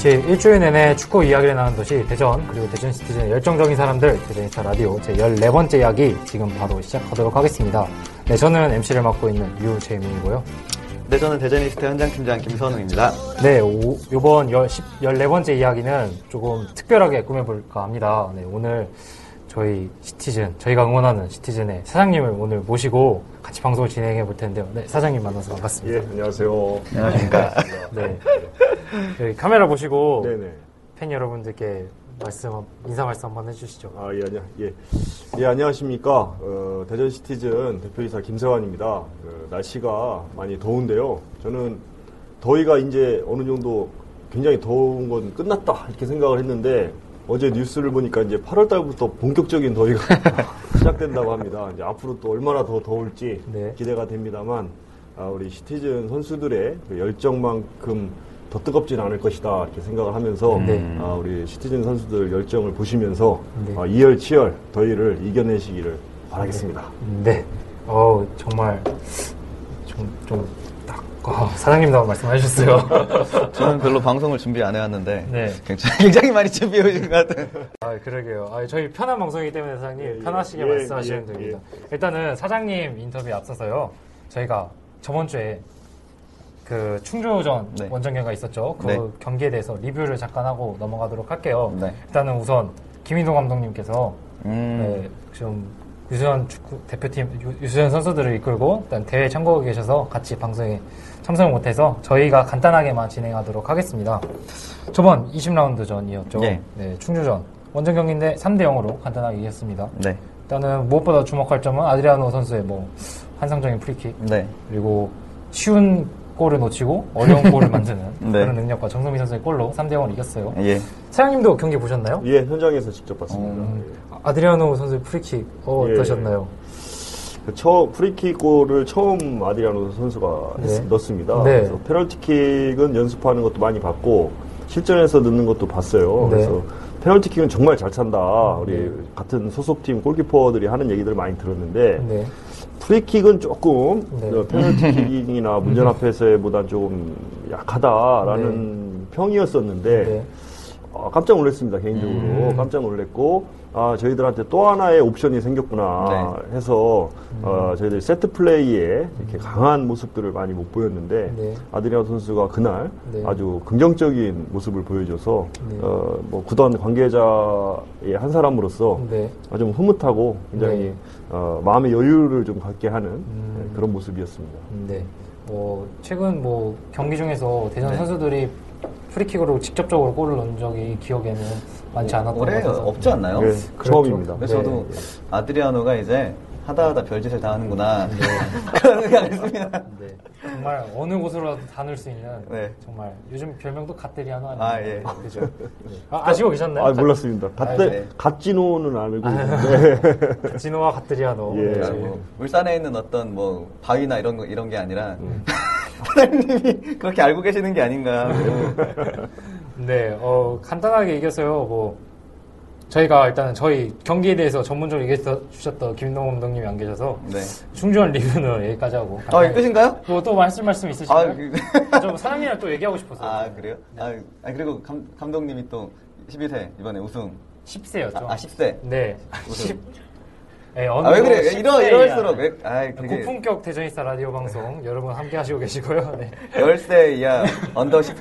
축구투표시 일주일 내내 축구 이야기를 나눈 도시 대전 그리고 대전 시티즌의 열정적인 사람들 대전스타 라디오 제 14번째 이야기 지금 바로 시작하도록 하겠습니다. 네, 저는 MC를 맡고 있는 유재민이고요. 네, 저는 대전이스트 현장팀장 김선우입니다. 네, 오, 요번 10, 14번째 이야기는 조금 특별하게 꾸며볼까 합니다. 네, 오늘 저희 시티즌, 저희가 응원하는 시티즌의 사장님을 오늘 모시고 같이 방송을 진행해 볼 텐데요. 네, 사장님 만나서 반갑습니다. 예, 안녕하세요. 안녕하십니까. 네. 여기 카메라 보시고 네네. 팬 여러분들께 말씀, 인사 말씀 한번 해주시죠. 아, 예, 안녕, 예. 예, 안녕하십니까. 어, 대전 시티즌 대표이사 김세환입니다. 어, 날씨가 많이 더운데요. 저는 더위가 이제 어느 정도 굉장히 더운 건 끝났다. 이렇게 생각을 했는데 어제 뉴스를 보니까 이제 8월 달부터 본격적인 더위가 시작된다고 합니다. 이제 앞으로 또 얼마나 더 더울지 네. 기대가 됩니다만 아, 우리 시티즌 선수들의 그 열정만큼 더 뜨겁진 않을 것이다 이렇게 생각을 하면서 네. 아, 우리 시티즌 선수들 열정을 보시면서 네. 아, 이열치열 더위를 이겨내시기를 바라겠습니다. 네. 어 정말 좀, 좀, 딱, 어, 사장님도 말씀해 주셨어요. 저는 별로 방송을 준비 안 해왔는데 네. 굉장히, 굉장히 많이 준비해 오신 것 같아요. 아, 그러게요. 아, 저희 편한 방송이기 때문에 사장님 예, 예. 편하시게 예, 말씀하시면 예, 됩니다. 일단은 사장님 인터뷰에 앞서서요. 저희가 저번 주에 그 충주전 네. 원정경가 있었죠. 그 네. 경기에 대해서 리뷰를 잠깐 하고 넘어가도록 할게요. 네. 일단은 우선 김인동 감독님께서 음, 네, 지금 유수현 축구 대표팀 유- 유수현 선수들을 이끌고 일단 대회 참고하고 계셔서 같이 방송에 참석을 못해서 저희가 간단하게만 진행하도록 하겠습니다. 저번 20라운드 전이었죠. 예. 네, 충주전 원정 경기인데 3대 0으로 간단하게 이겼습니다. 네. 일단은 무엇보다 주목할 점은 아드리아노 선수의 뭐 환상적인 프리킥 네. 그리고 쉬운 골을 놓치고 어려운 골을 만드는 네. 그런 능력과 정성민 선수의 골로 3대 0으로 이겼어요. 예. 사장님도 경기 보셨나요? 예, 현장에서 직접 봤습니다. 음, 예. 아드리아노 선수의 프리킥 어, 예. 어떠셨나요? 그 처음 프리킥 골을 처음 아디라노 선수가 네. 했- 넣습니다. 네. 그래서 페널티킥은 연습하는 것도 많이 봤고 실전에서 넣는 것도 봤어요. 네. 그래서 페널티킥은 정말 잘 찬다. 우리 네. 같은 소속팀 골키퍼들이 하는 얘기들을 많이 들었는데 네. 프리킥은 조금 네. 어, 페널티킥이나 문전 앞에서보다 조금 약하다라는 평이었었는데 네. 어, 깜짝 놀랐습니다 개인적으로 음. 깜짝 놀랐고 아 저희들한테 또 하나의 옵션이 생겼구나 해서 음. 어, 저희들 세트 플레이에 이렇게 강한 모습들을 많이 못 보였는데 네. 아드리아 선수가 그날 네. 아주 긍정적인 모습을 보여줘서 네. 어, 뭐 구단 관계자의 한 사람으로서 네. 아주 흐뭇하고 굉장히 네. 어, 마음의 여유를 좀 갖게 하는 음. 네, 그런 모습이었습니다. 네. 어, 최근 뭐 경기 중에서 대전 네. 선수들이 프리킥으로 직접적으로 골을 넣은 적이 기억에는 많지 않았던 것 올해 없지 않나요? 네, 그렇죠. 처음입니다. 그래서 네. 저도 아드리아노가 이제 하다 하다 별짓을 다 하는구나. 그런 생각을 했습니다. 네. 정말 어느 곳으로라도 다 넣을 수 있는 네. 정말 요즘 별명도 갓데리아노 아니에요? 아, 예. 그죠? 네. 아, 아시고 계셨나요? 아 몰랐습니다. 갓데 네. 갓지노는 알고 있는데 진호와 갓데리아노. 예. 네. 그리고 울산에 있는 어떤 뭐 바위나 이런 거 이런 게 아니라 음. 사장님이 그렇게 알고 계시는 게 아닌가. 네, 어, 간단하게 얘기해서요. 뭐 저희가 일단은 저희 경기에 대해서 전문적으로 얘기해 주셨던 김동호 감독님이 안 계셔서 네. 충주원 리뷰는 여기까지 하고. 아, 어, 끝인가요? 뭐, 또 말씀 말씀 있으신가요? 아, 그... 아, 좀 사장님이랑 또 얘기하고 싶어서. 아, 그래요? 네. 아, 그리고 감, 감독님이 또 11세, 이번에 우승 10세였죠. 아, 아 10세. 네. 10. 네, 아, 왜 그래? 이러, 이럴수록. 왜, 아이, 되게... 고품격 대전이사 라디오 방송 여러분 함께 하시고 계시고요. 네. 10세 이하 언더 10.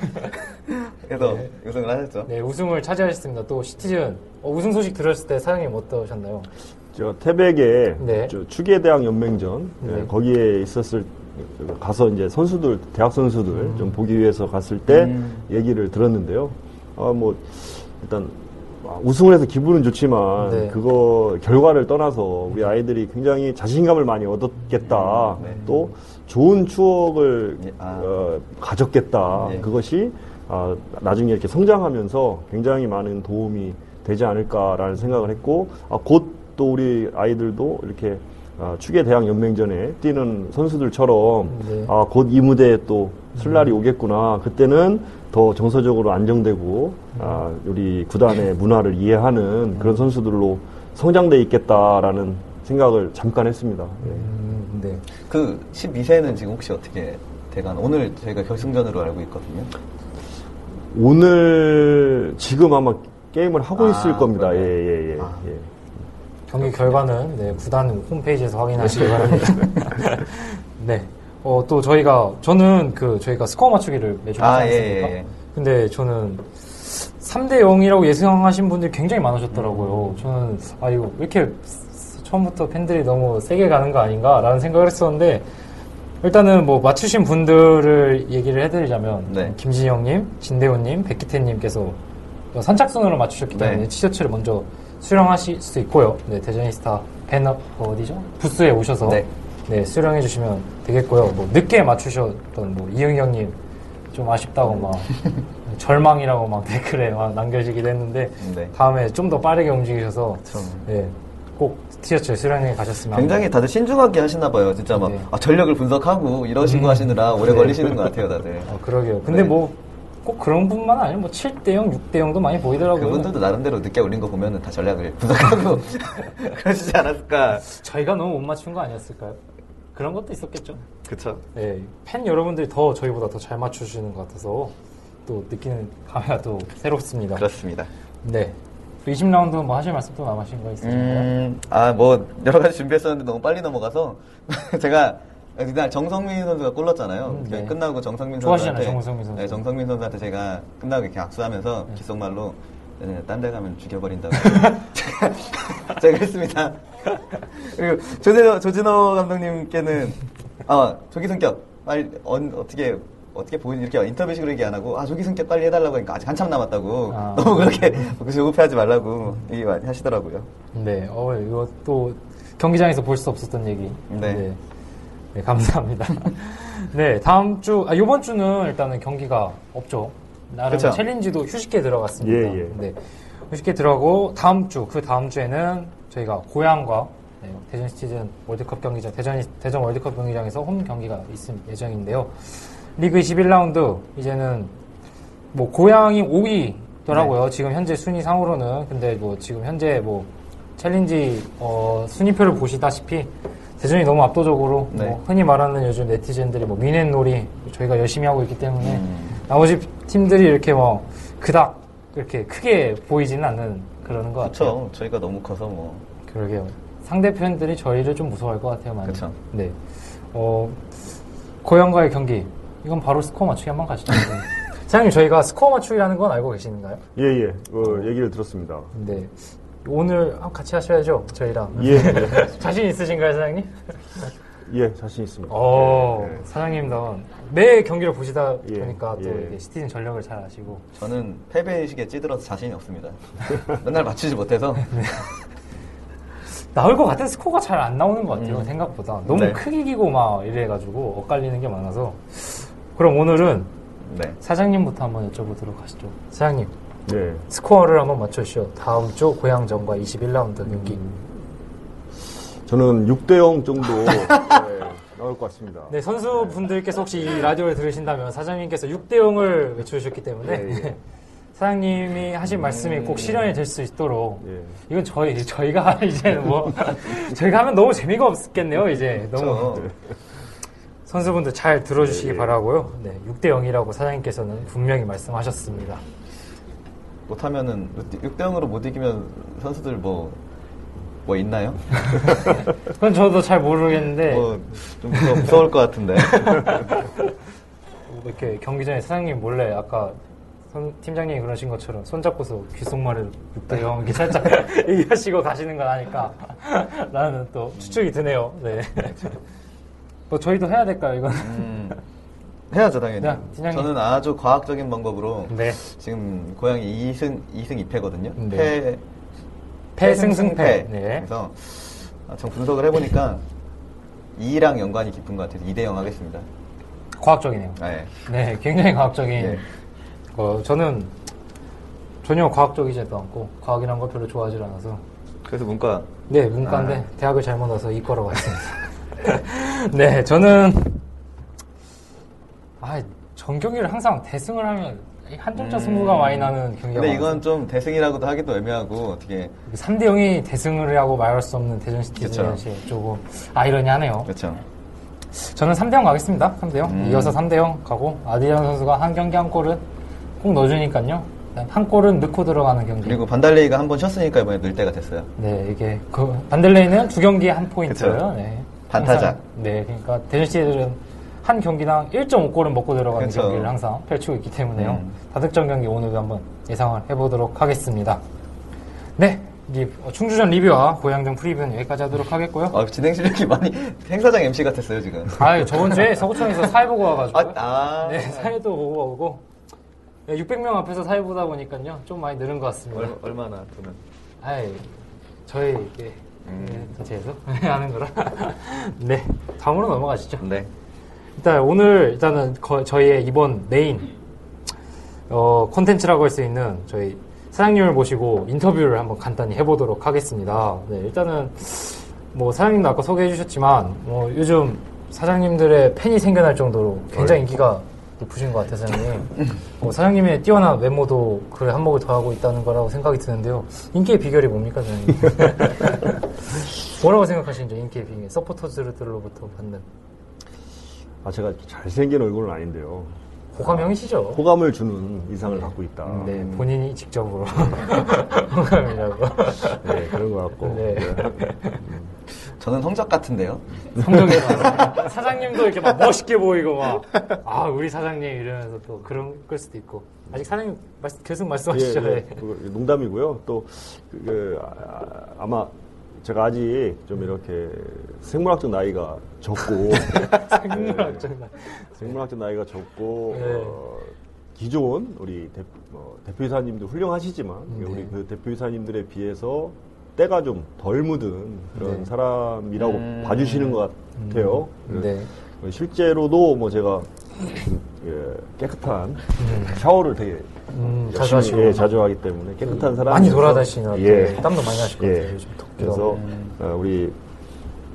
그래서 네. 우승을 하셨죠? 네, 우승을 차지하셨습니다. 또 시티즌. 어, 우승 소식 들었을 때 사장님 어떠셨나요? 저 태백의 네. 저 추계대학 연맹전 네, 네. 거기에 있었을 가서 이제 선수들 대학 선수들 음. 좀 보기 위해서 갔을 때 음. 얘기를 들었는데요. 아 뭐 일단 우승을 해서 기분은 좋지만 네. 그거 결과를 떠나서 우리 아이들이 굉장히 자신감을 많이 얻었겠다. 네. 또 좋은 추억을 예, 아. 어, 가졌겠다. 예. 그것이 아, 나중에 이렇게 성장하면서 굉장히 많은 도움이 되지 않을까라는 생각을 했고 아, 곧 또 우리 아이들도 이렇게 아, 추계 대학 연맹전에 뛰는 선수들처럼 네. 아, 곧 이 무대에 또쓸 날이 오겠구나. 그때는 더 정서적으로 안정되고 아, 우리 구단의 문화를 이해하는 그런 선수들로 성장돼 있겠다라는 생각을 잠깐 했습니다. 예. 음, 네. 그 12세는 지금 혹시 어떻게 돼간 오늘 저희가 결승전으로 알고 있거든요. 오늘 지금 아마 게임을 하고 아, 있을 겁니다. 예, 그러네. 예, 예. 아. 예. 경기 결과는 네, 구단 홈페이지에서 확인하시기 바랍니다. 네. 어, 또 저희가 저는 그 저희가 스코어 맞추기를 매주 하지 아, 예, 않습니까? 예, 예. 근데 저는 3대 0이라고 예상하신 분들이 굉장히 많으셨더라고요. 저는 아 이거 왜 이렇게 처음부터 팬들이 너무 세게 가는 거 아닌가라는 생각을 했었는데 일단은 뭐 맞추신 분들을 얘기를 해드리자면 네. 김진영님, 진대훈님, 백기태님께서 선착순으로 맞추셨기 네. 때문에 티셔츠를 먼저 수령하실 수 있고요. 네, 대전이스타 배너 어, 어디죠? 부스에 오셔서 네. 네, 수령해 주시면 되겠고요. 뭐 늦게 맞추셨던 뭐 이응영님 좀 아쉽다고 막 절망이라고 막 댓글에 막 남겨지기도 했는데 네. 다음에 좀 더 빠르게 움직이셔서. 네, 꼭 티셔츠 수령해 가셨으면 굉장히 다들 신중하게 하시나 봐요. 진짜 막 네. 아, 전력을 분석하고 이러시고 음. 하시느라 오래 네. 걸리시는 것 같아요, 다들. 어, 그러게요. 근데 네. 뭐 꼭 그런 분만 아니고 뭐 7대0, 6대0도 많이 보이더라고요. 그분들도 나름대로 늦게 올린 거 보면은 다 전략을 분석하고 그러시지 않았을까. 저희가 너무 못 맞춘 거 아니었을까요? 그런 것도 있었겠죠. 그쵸. 네, 팬 여러분들이 더 저희보다 더 잘 맞추시는 것 같아서 또 느끼는 감회가 또 새롭습니다. 그렇습니다. 네. 20라운드 뭐 하실 말씀 또 남으신 거 있으신가요? 음, 아, 뭐, 여러 가지 준비했었는데 너무 빨리 넘어가서, 제가, 그날 정성민 선수가 골랐잖아요. 음, 네. 끝나고 정성민 좋아하시잖아요, 선수한테. 정성민 선수. 네, 정성민 선수한테 제가 끝나고 이렇게 악수하면서 귓속말로, 네, 딴데 가면 죽여버린다고. 제가, 제가 했습니다. 그리고 조진호, 조진호 감독님께는, 아, 조기 성격, 빨리, 언, 어떻게, 어떻게 보이는 이렇게 인터뷰식으로 얘기 안 하고 아 조기 성격 빨리 해달라고 하니까 아직 한참 남았다고 아. 너무 그렇게 조급해하지 말라고 얘기 많이 하시더라고요. 네, 어, 이거 또 경기장에서 볼 수 없었던 얘기. 네. 네, 감사합니다. 네, 다음 주, 아, 요번 주는 일단은 경기가 없죠. 나름 그쵸. 챌린지도 휴식기에 들어갔습니다. 예, 예. 네. 휴식기에 들어가고 다음 주, 그 다음 주에는 저희가 고향과 네, 대전 시티즌 월드컵 경기장, 대전, 대전 월드컵 경기장에서 홈 경기가 있을 예정인데요. 리그 21라운드, 이제는 뭐 고향이 5위더라고요. 네. 지금 현재 순위 상으로는. 근데 뭐 지금 현재 뭐 챌린지 어, 순위표를 보시다시피 대전이 너무 압도적으로 네. 뭐 흔히 말하는 요즘 네티즌들이 뭐 위넷놀이 저희가 열심히 하고 있기 때문에 음. 나머지 팀들이 이렇게 뭐 그닥 이렇게 크게 보이지는 않는 그러는 것 같아요. 그렇죠. 저희가 너무 커서 뭐 그러게요. 상대편들이 저희를 좀 무서워할 것 같아요, 많이. 그쵸. 네. 어, 고양과의 경기. 이건 바로 스코어 맞추기 한번 가시죠. 네. 사장님, 저희가 스코어 맞추기라는 건 알고 계시는가요? 예, 예. 어, 얘기를 들었습니다. 네. 오늘 같이 하셔야죠, 저희랑. 예, 예. 자신 있으신가요, 사장님? 예, 자신 있습니다. 어, 예, 예. 사장님도 매 경기를 보시다 예, 보니까 또 예. 이게 시티즌 전력을 잘 아시고. 저는 패배의식에 찌들어서 자신이 없습니다. 맨날 맞추지 못해서 나올 것 같은 스코어가 잘 안 나오는 것 같아요, 생각보다. 너무 네. 크게 이기고 막 이래가지고 엇갈리는 게 많아서. 그럼 오늘은 네. 사장님부터 한번 여쭤보도록 하시죠. 사장님, 네. 스코어를 한번 맞춰주시죠. 다음 주 고향전과 21라운드 경기. 음. 저는 6대0 정도 네, 나올 것 같습니다. 네, 선수분들께서 혹시 이 라디오를 들으신다면 사장님께서 6대0을 외쳐주셨기 때문에 예, 예. 사장님이 하신 말씀이 꼭 실현이 될 수 있도록 예. 이건 저희, 저희가 이제 뭐, 저희가 하면 너무 재미가 없겠네요, 이제. 너무. 저 선수분들 잘 들어주시기 예, 예. 바라고요. 네, 6대0이라고 사장님께서는 분명히 뭐 있나요? 그건 저도 잘 모르겠는데 뭐 좀 무서울 것 같은데. 이렇게 경기 전에 사장님 몰래 아까 손- 팀장님이 그러신 것처럼 손잡고서 귓속말을 6대 0 이렇게 살짝 얘기하시고 가시는 건 아닐까 라는 또 추측이 드네요. 네. 뭐 저희도 해야 될까요, 이건? 음, 해야죠 당연히. 네. 저는 아주 과학적인 방법으로 네. 지금 고양이 2승 2승 2패거든요. 네. 패 패승승패. 네. 그래서 아, 전 분석을 해보니까 2랑 연관이 깊은 것 같아서 2대 0 하겠습니다. 과학적이네요. 네. 네, 굉장히 과학적인. 네. 어, 저는 전혀 과학적이지도 않고 과학이란 걸 별로 좋아하지 않아서 그래서 문과 네, 문과인데 아. 대학을 잘못 와서 이과로 갔습니다. 네, 저는 아, 전 경기를 항상 대승을 하면 이 한점차 승부가 많이 나는 경기가 근데 많아서 이건 좀 대승이라고도 하기도 애매하고 어떻게 3대 0이 대승을 하고 말할 수 없는 대전. 시티즌이 조금 아이러니하네요. 그렇죠. 저는 3대 0 가겠습니다. 3대 0. 음. 이어서 3대 0 가고 아디안 선수가 한 경기 한 골은 꼭 넣어주니까요. 한 골은 넣고 들어가는 경기. 그리고 반달레이가 한 번 쉬었으니까 이번에 늘 때가 됐어요. 네, 이게 그 반델레이는 두 경기에 한 포인트예요. 네. 반타작. 네, 그러니까 대전 시티들은 한 경기당 1.5골은 먹고 들어가는 그쵸. 경기를 항상 펼치고 있기 때문에요. 음. 다득점 경기 오늘도 한번 예상을 해보도록 하겠습니다. 네, 이 충주전 리뷰와 고양정 프리뷰는 여기까지 하도록 하겠고요. 아, 진행 실력이 많이 행사장 MC 같았어요 지금. 아, 저번 주에 서구청에서 사회 보고 와가지고. 아, 아. 네, 사회도 보고 오고. 네, 600명 앞에서 사회 보다 보니까요. 좀 많이 늘은 것 같습니다. 얼, 얼마나 돈은? 아이, 저희, 이게, 음. 네, 자체에서 하는 거라. 네, 다음으로 넘어가시죠. 네. 일단 오늘, 일단은 거- 저희의 이번 메인, 어, 콘텐츠라고 할 수 있는 저희 사장님을 모시고 인터뷰를 한번 간단히 해보도록 하겠습니다. 네, 일단은, 뭐, 사장님도 아까 소개해 주셨지만, 뭐, 요즘 사장님들의 팬이 생겨날 정도로 굉장히 인기가 높으신 것 같아요, 사장님. 뭐 사장님의 뛰어난 외모도 그에 한몫을 더하고 있다는 거라고 생각이 드는데요. 인기의 비결이 뭡니까, 사장님? 뭐라고 생각하시는지, 인기의 비결. 서포터즈들로부터 받는. 아, 제가 잘생긴 얼굴은 아닌데요. 호감형이시죠? 호감을 주는 이상을 갖고 있다. 네, 본인이 직접으로. 호감이라고. 네, 그런 것 같고. 네. 저는 성적 같은데요. 성적이. 사장님도 이렇게 막 멋있게 보이고 막, 아, 우리 사장님 이러면서 또 그런 걸 수도 있고. 아직 사장님 말씀- 계속 말씀하시죠. 예, 예. 네. 그 농담이고요. 또, 그, 그, 아, 마 제가 아직 좀 이렇게 생물학적 나이가 적고, 생물학적 나- 생물학적 나이가 적고, 네. 어, 기존 우리 대, 어, 대표이사님도 훌륭하시지만, 네. 우리 그 대표이사님들에 비해서 때가 좀 덜 묻은 그런 네. 사람이라고 음. 봐주시는 것 같아요. 네. 실제로도 뭐 제가 좀, 예, 깨끗한 샤워를 되게 음, 자주 하시고. 예, 자주 하기 때문에 깨끗한 사람 많이 돌아다니시나 예. 땀도 많이 나실 것 예. 같아요. 요즘 덥기도 그래서. 어, 우리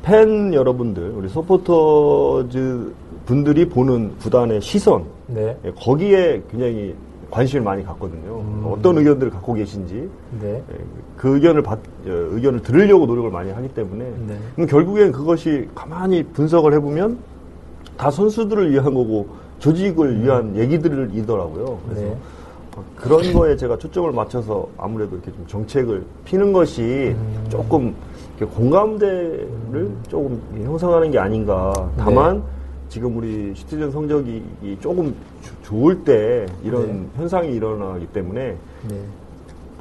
팬 여러분들, 우리 서포터즈 분들이 보는 구단의 시선 네. 예, 거기에 굉장히 관심을 많이 갖거든요. 음. 어떤 의견들을 갖고 계신지 네. 예, 그 의견을 받, 어, 의견을 들으려고 노력을 많이 하기 때문에 네. 그럼 결국엔 그것이 가만히 분석을 해보면 다 선수들을 위한 거고 조직을 위한 얘기들이더라고요. 그래서 네. 어, 그런 거에 제가 초점을 맞춰서 아무래도 이렇게 좀 정책을 피는 것이 음. 조금 공감대를 조금 형성하는 게 아닌가. 다만 지금 우리 시티즌 성적이 이 조금 주- 좋을 때 이런 네. 현상이 일어나기 때문에 네.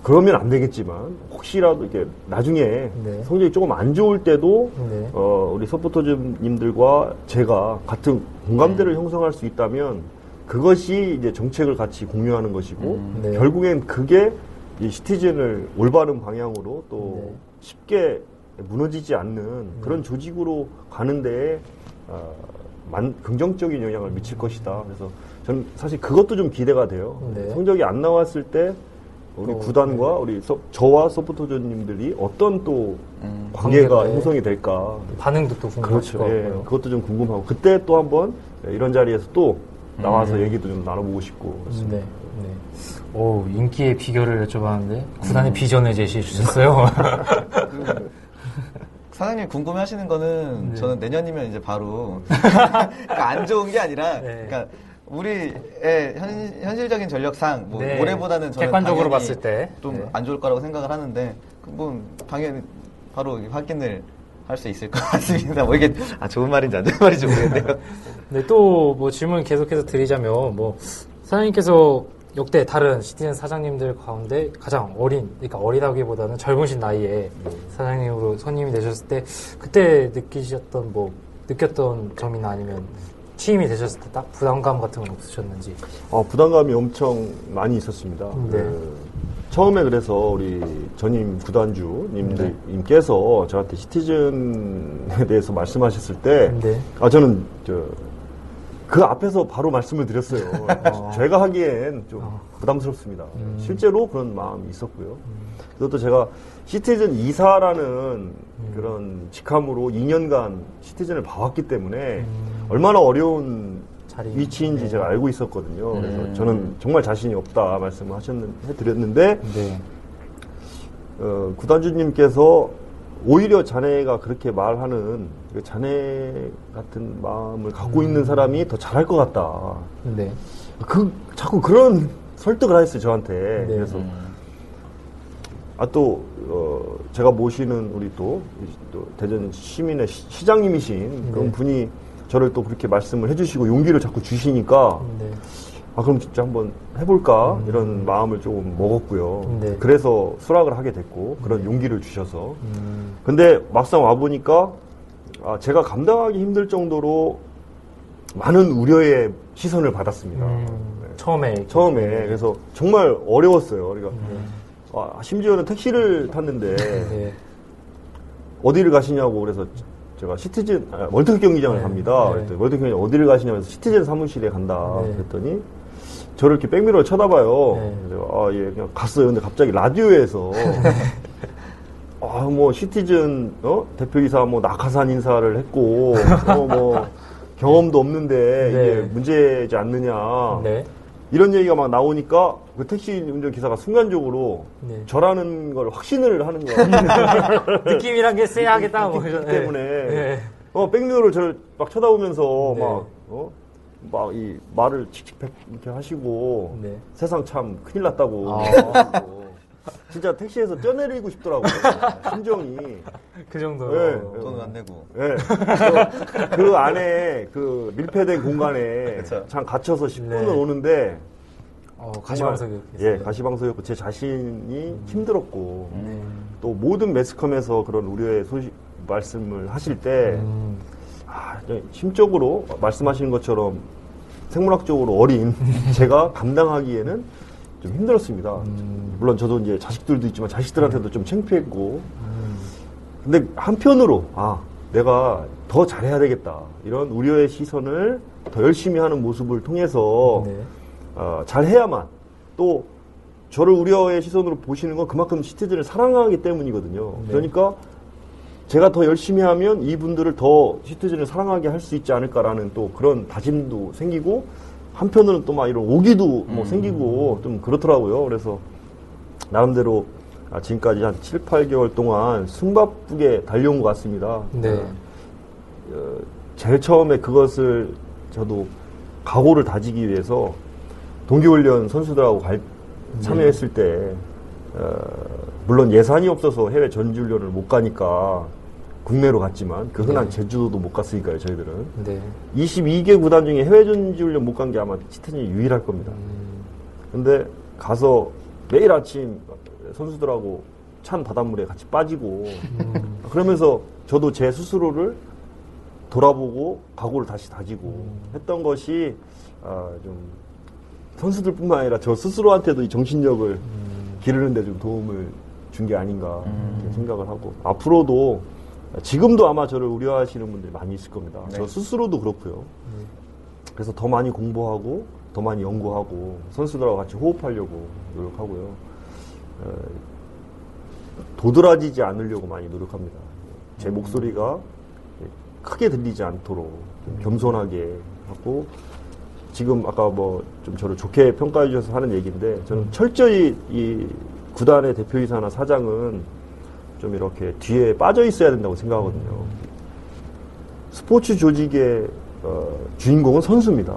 그러면 안 되겠지만 혹시라도 이렇게 나중에 네. 성적이 조금 안 좋을 때도 네. 어, 우리 서포터즈님들과 제가 같은 공감대를 형성할 수 있다면 그것이 이제 정책을 같이 공유하는 것이고 네. 결국엔 그게 이 시티즌을 올바른 방향으로 또 네. 쉽게 무너지지 않는 그런 조직으로 가는데 어, 만- 긍정적인 영향을 미칠 것이다. 그래서 저는 사실 그것도 좀 기대가 돼요. 네. 성적이 안 나왔을 때 우리 또, 구단과 우리 서- 저와 서포터즈님들이 어떤 또 음. 관계가 관계가, 형성이 될까. 반응도 또 궁금하실 그렇죠. 것 예. 그것도 좀 궁금하고 그때 또 한번 이런 자리에서 또 나와서 얘기도 좀 나눠보고 싶고 그렇습니다. 네. 네. 오, 인기의 비결을 여쭤봤는데 구단의 비전을 제시해 주셨어요. 사장님 궁금해 하시는 거는 네. 저는 내년이면 이제 바로 그러니까 안 좋은 게 아니라 네. 그러니까 우리의 현, 현실적인 전력상 뭐 네. 올해보다는 저는 객관적으로 봤을 때. 좀 네. 안 좋을 거라고 생각을 하는데 그뭐 당연히 바로 확인을 할 수 있을 것 같습니다. 뭐 이게 아 좋은 말인지 안 좋은 말인지 모르겠네요. 네, 또 뭐 질문 계속해서 드리자면 뭐 사장님께서 역대 다른 시티즌 사장님들 가운데 가장 어린, 그러니까 어리다기보다는 젊으신 나이에 사장님으로 손님이 되셨을 때 그때 느끼셨던 뭐 느꼈던 점이나 아니면 취임이 되셨을 때 딱 부담감 같은 건 없으셨는지. 어, 부담감이 엄청 많이 있었습니다. 네. 그, 처음에 그래서 우리 전임 구단주님들님께서 저한테 시티즌에 대해서 말씀하셨을 때, 네. 아 저는 저, 그 앞에서 바로 말씀을 드렸어요. 제가 하기엔 좀 부담스럽습니다. 실제로 그런 마음이 있었고요. 그것도 제가 시티즌 이사라는 그런 직함으로 2년간 시티즌을 봐왔기 때문에 얼마나 어려운. 위치인지 네. 제가 알고 있었거든요. 그래서 음. 저는 정말 자신이 없다 말씀을 하셨는, 해드렸는데, 네. 어, 구단주님께서 오히려 자네가 그렇게 말하는 그 자네 같은 마음을 갖고 음. 있는 사람이 더 잘할 것 같다. 네. 그, 자꾸 그런 설득을 하셨어요, 저한테. 네. 그래서, 아, 또, 어, 제가 모시는 우리 또, 또 대전 시민의 시- 시장님이신 그런 네. 분이 저를 또 그렇게 말씀을 해주시고 용기를 자꾸 주시니까 네. 아 그럼 진짜 한번 해볼까 이런 마음을 조금 먹었고요. 음. 네. 그래서 수락을 하게 됐고 그런 용기를 주셔서. 음, 근데 막상 와 보니까 아, 제가 감당하기 힘들 정도로 많은 우려의 시선을 받았습니다. 음, 네. 처음에. 처음에 그래서 정말 어려웠어요. 그러니까 네. 아, 심지어는 택시를 탔는데 네. 어디를 가시냐고 그래서 제가 시티즌 아, 월드컵 경기장을 네. 갑니다. 네. 그랬더니 월드컵 경기장 어디를 가시냐고 해서 시티즌 사무실에 간다. 네. 그랬더니 저를 이렇게 백미러를 쳐다봐요. 네. 그래서 아, 예, 그냥 갔어요. 근데 갑자기 라디오에서 아, 뭐 시티즌 어? 대표이사 뭐 낙하산 인사를 했고 어, 뭐 경험도 없는데 네. 이게 문제지 않느냐. 네. 이런 얘기가 막 나오니까 그 택시 운전 기사가 순간적으로 네. 저라는 걸 확신을 하는 거예요. 느낌이란 게 쎄하겠다. 뭐 이런- 네. 때문에 네. 어 백미러를 저를 막 쳐다보면서 네. 막 어? 막 이 말을 칙칙 이렇게 하시고 네. 세상 참 큰일 났다고 아. 진짜 택시에서 뛰어내리고 싶더라고요 심정이 그 정도. 네. 돈은 안 내고. 예. 그, 그 안에 그 밀폐된 공간에 그쵸. 참 갇혀서 10분을 네. 오는데 어, 정말, 가시방석이. 예, 가시방석이었고 제 자신이 힘들었고 네. 또 모든 매스컴에서 그런 우려의 소식 말씀을 하실 때 음, 아, 심적으로 말씀하시는 것처럼 생물학적으로 어린 제가 감당하기에는 좀 힘들었습니다. 음. 물론 저도 이제 자식들도 있지만 자식들한테도 좀 창피했고 근데 한편으로 아 내가 더 잘해야 되겠다 이런 우려의 시선을 더 열심히 하는 모습을 통해서 네. 어, 잘해야만 또 저를 우려의 시선으로 보시는 건 그만큼 시티즌을 사랑하기 때문이거든요. 네. 그러니까 제가 더 열심히 하면 이분들을 더 시티즌을 사랑하게 할 수 있지 않을까라는 또 그런 다짐도 생기고 한편으로는 또 막 이런 오기도 뭐 생기고 좀 그렇더라고요. 그래서 나름대로 아, 지금까지 한 7, 8개월 동안 숨바쁘게 달려온 것 같습니다. 네. 어, 제일 처음에 그것을 저도 각오를 다지기 위해서 동계훈련 선수들하고 갈- 참여했을 때 어, 물론 예산이 없어서 해외 전지훈련을 못 가니까 국내로 갔지만 그 흔한 제주도도 못 갔으니까요 저희들은. 네. 22개 구단 중에 해외 전지훈련 못 간 게 아마 시티즌이 유일할 겁니다. 근데 가서 매일 아침 선수들하고 찬 바닷물에 같이 빠지고 그러면서 저도 제 스스로를 돌아보고 각오를 다시 다지고 했던 것이 아, 좀 선수들뿐만 아니라 저 스스로한테도 이 정신력을 기르는 데 좀 도움을 준 게 아닌가 이렇게 생각을 하고 앞으로도 지금도 아마 저를 우려하시는 분들이 많이 있을 겁니다. 네. 저 스스로도 그렇고요. 그래서 더 많이 공부하고 더 많이 연구하고 선수들하고 같이 호흡하려고 노력하고요. 어, 도드라지지 않으려고 많이 노력합니다. 제 목소리가 크게 들리지 않도록 좀 겸손하게 하고 지금 아까 뭐 좀 저를 좋게 평가해 주셔서 하는 얘기인데 저는 철저히 이 구단의 대표이사나 사장은 좀 이렇게 뒤에 빠져 있어야 된다고 생각하거든요. 스포츠 조직의 어, 주인공은 선수입니다.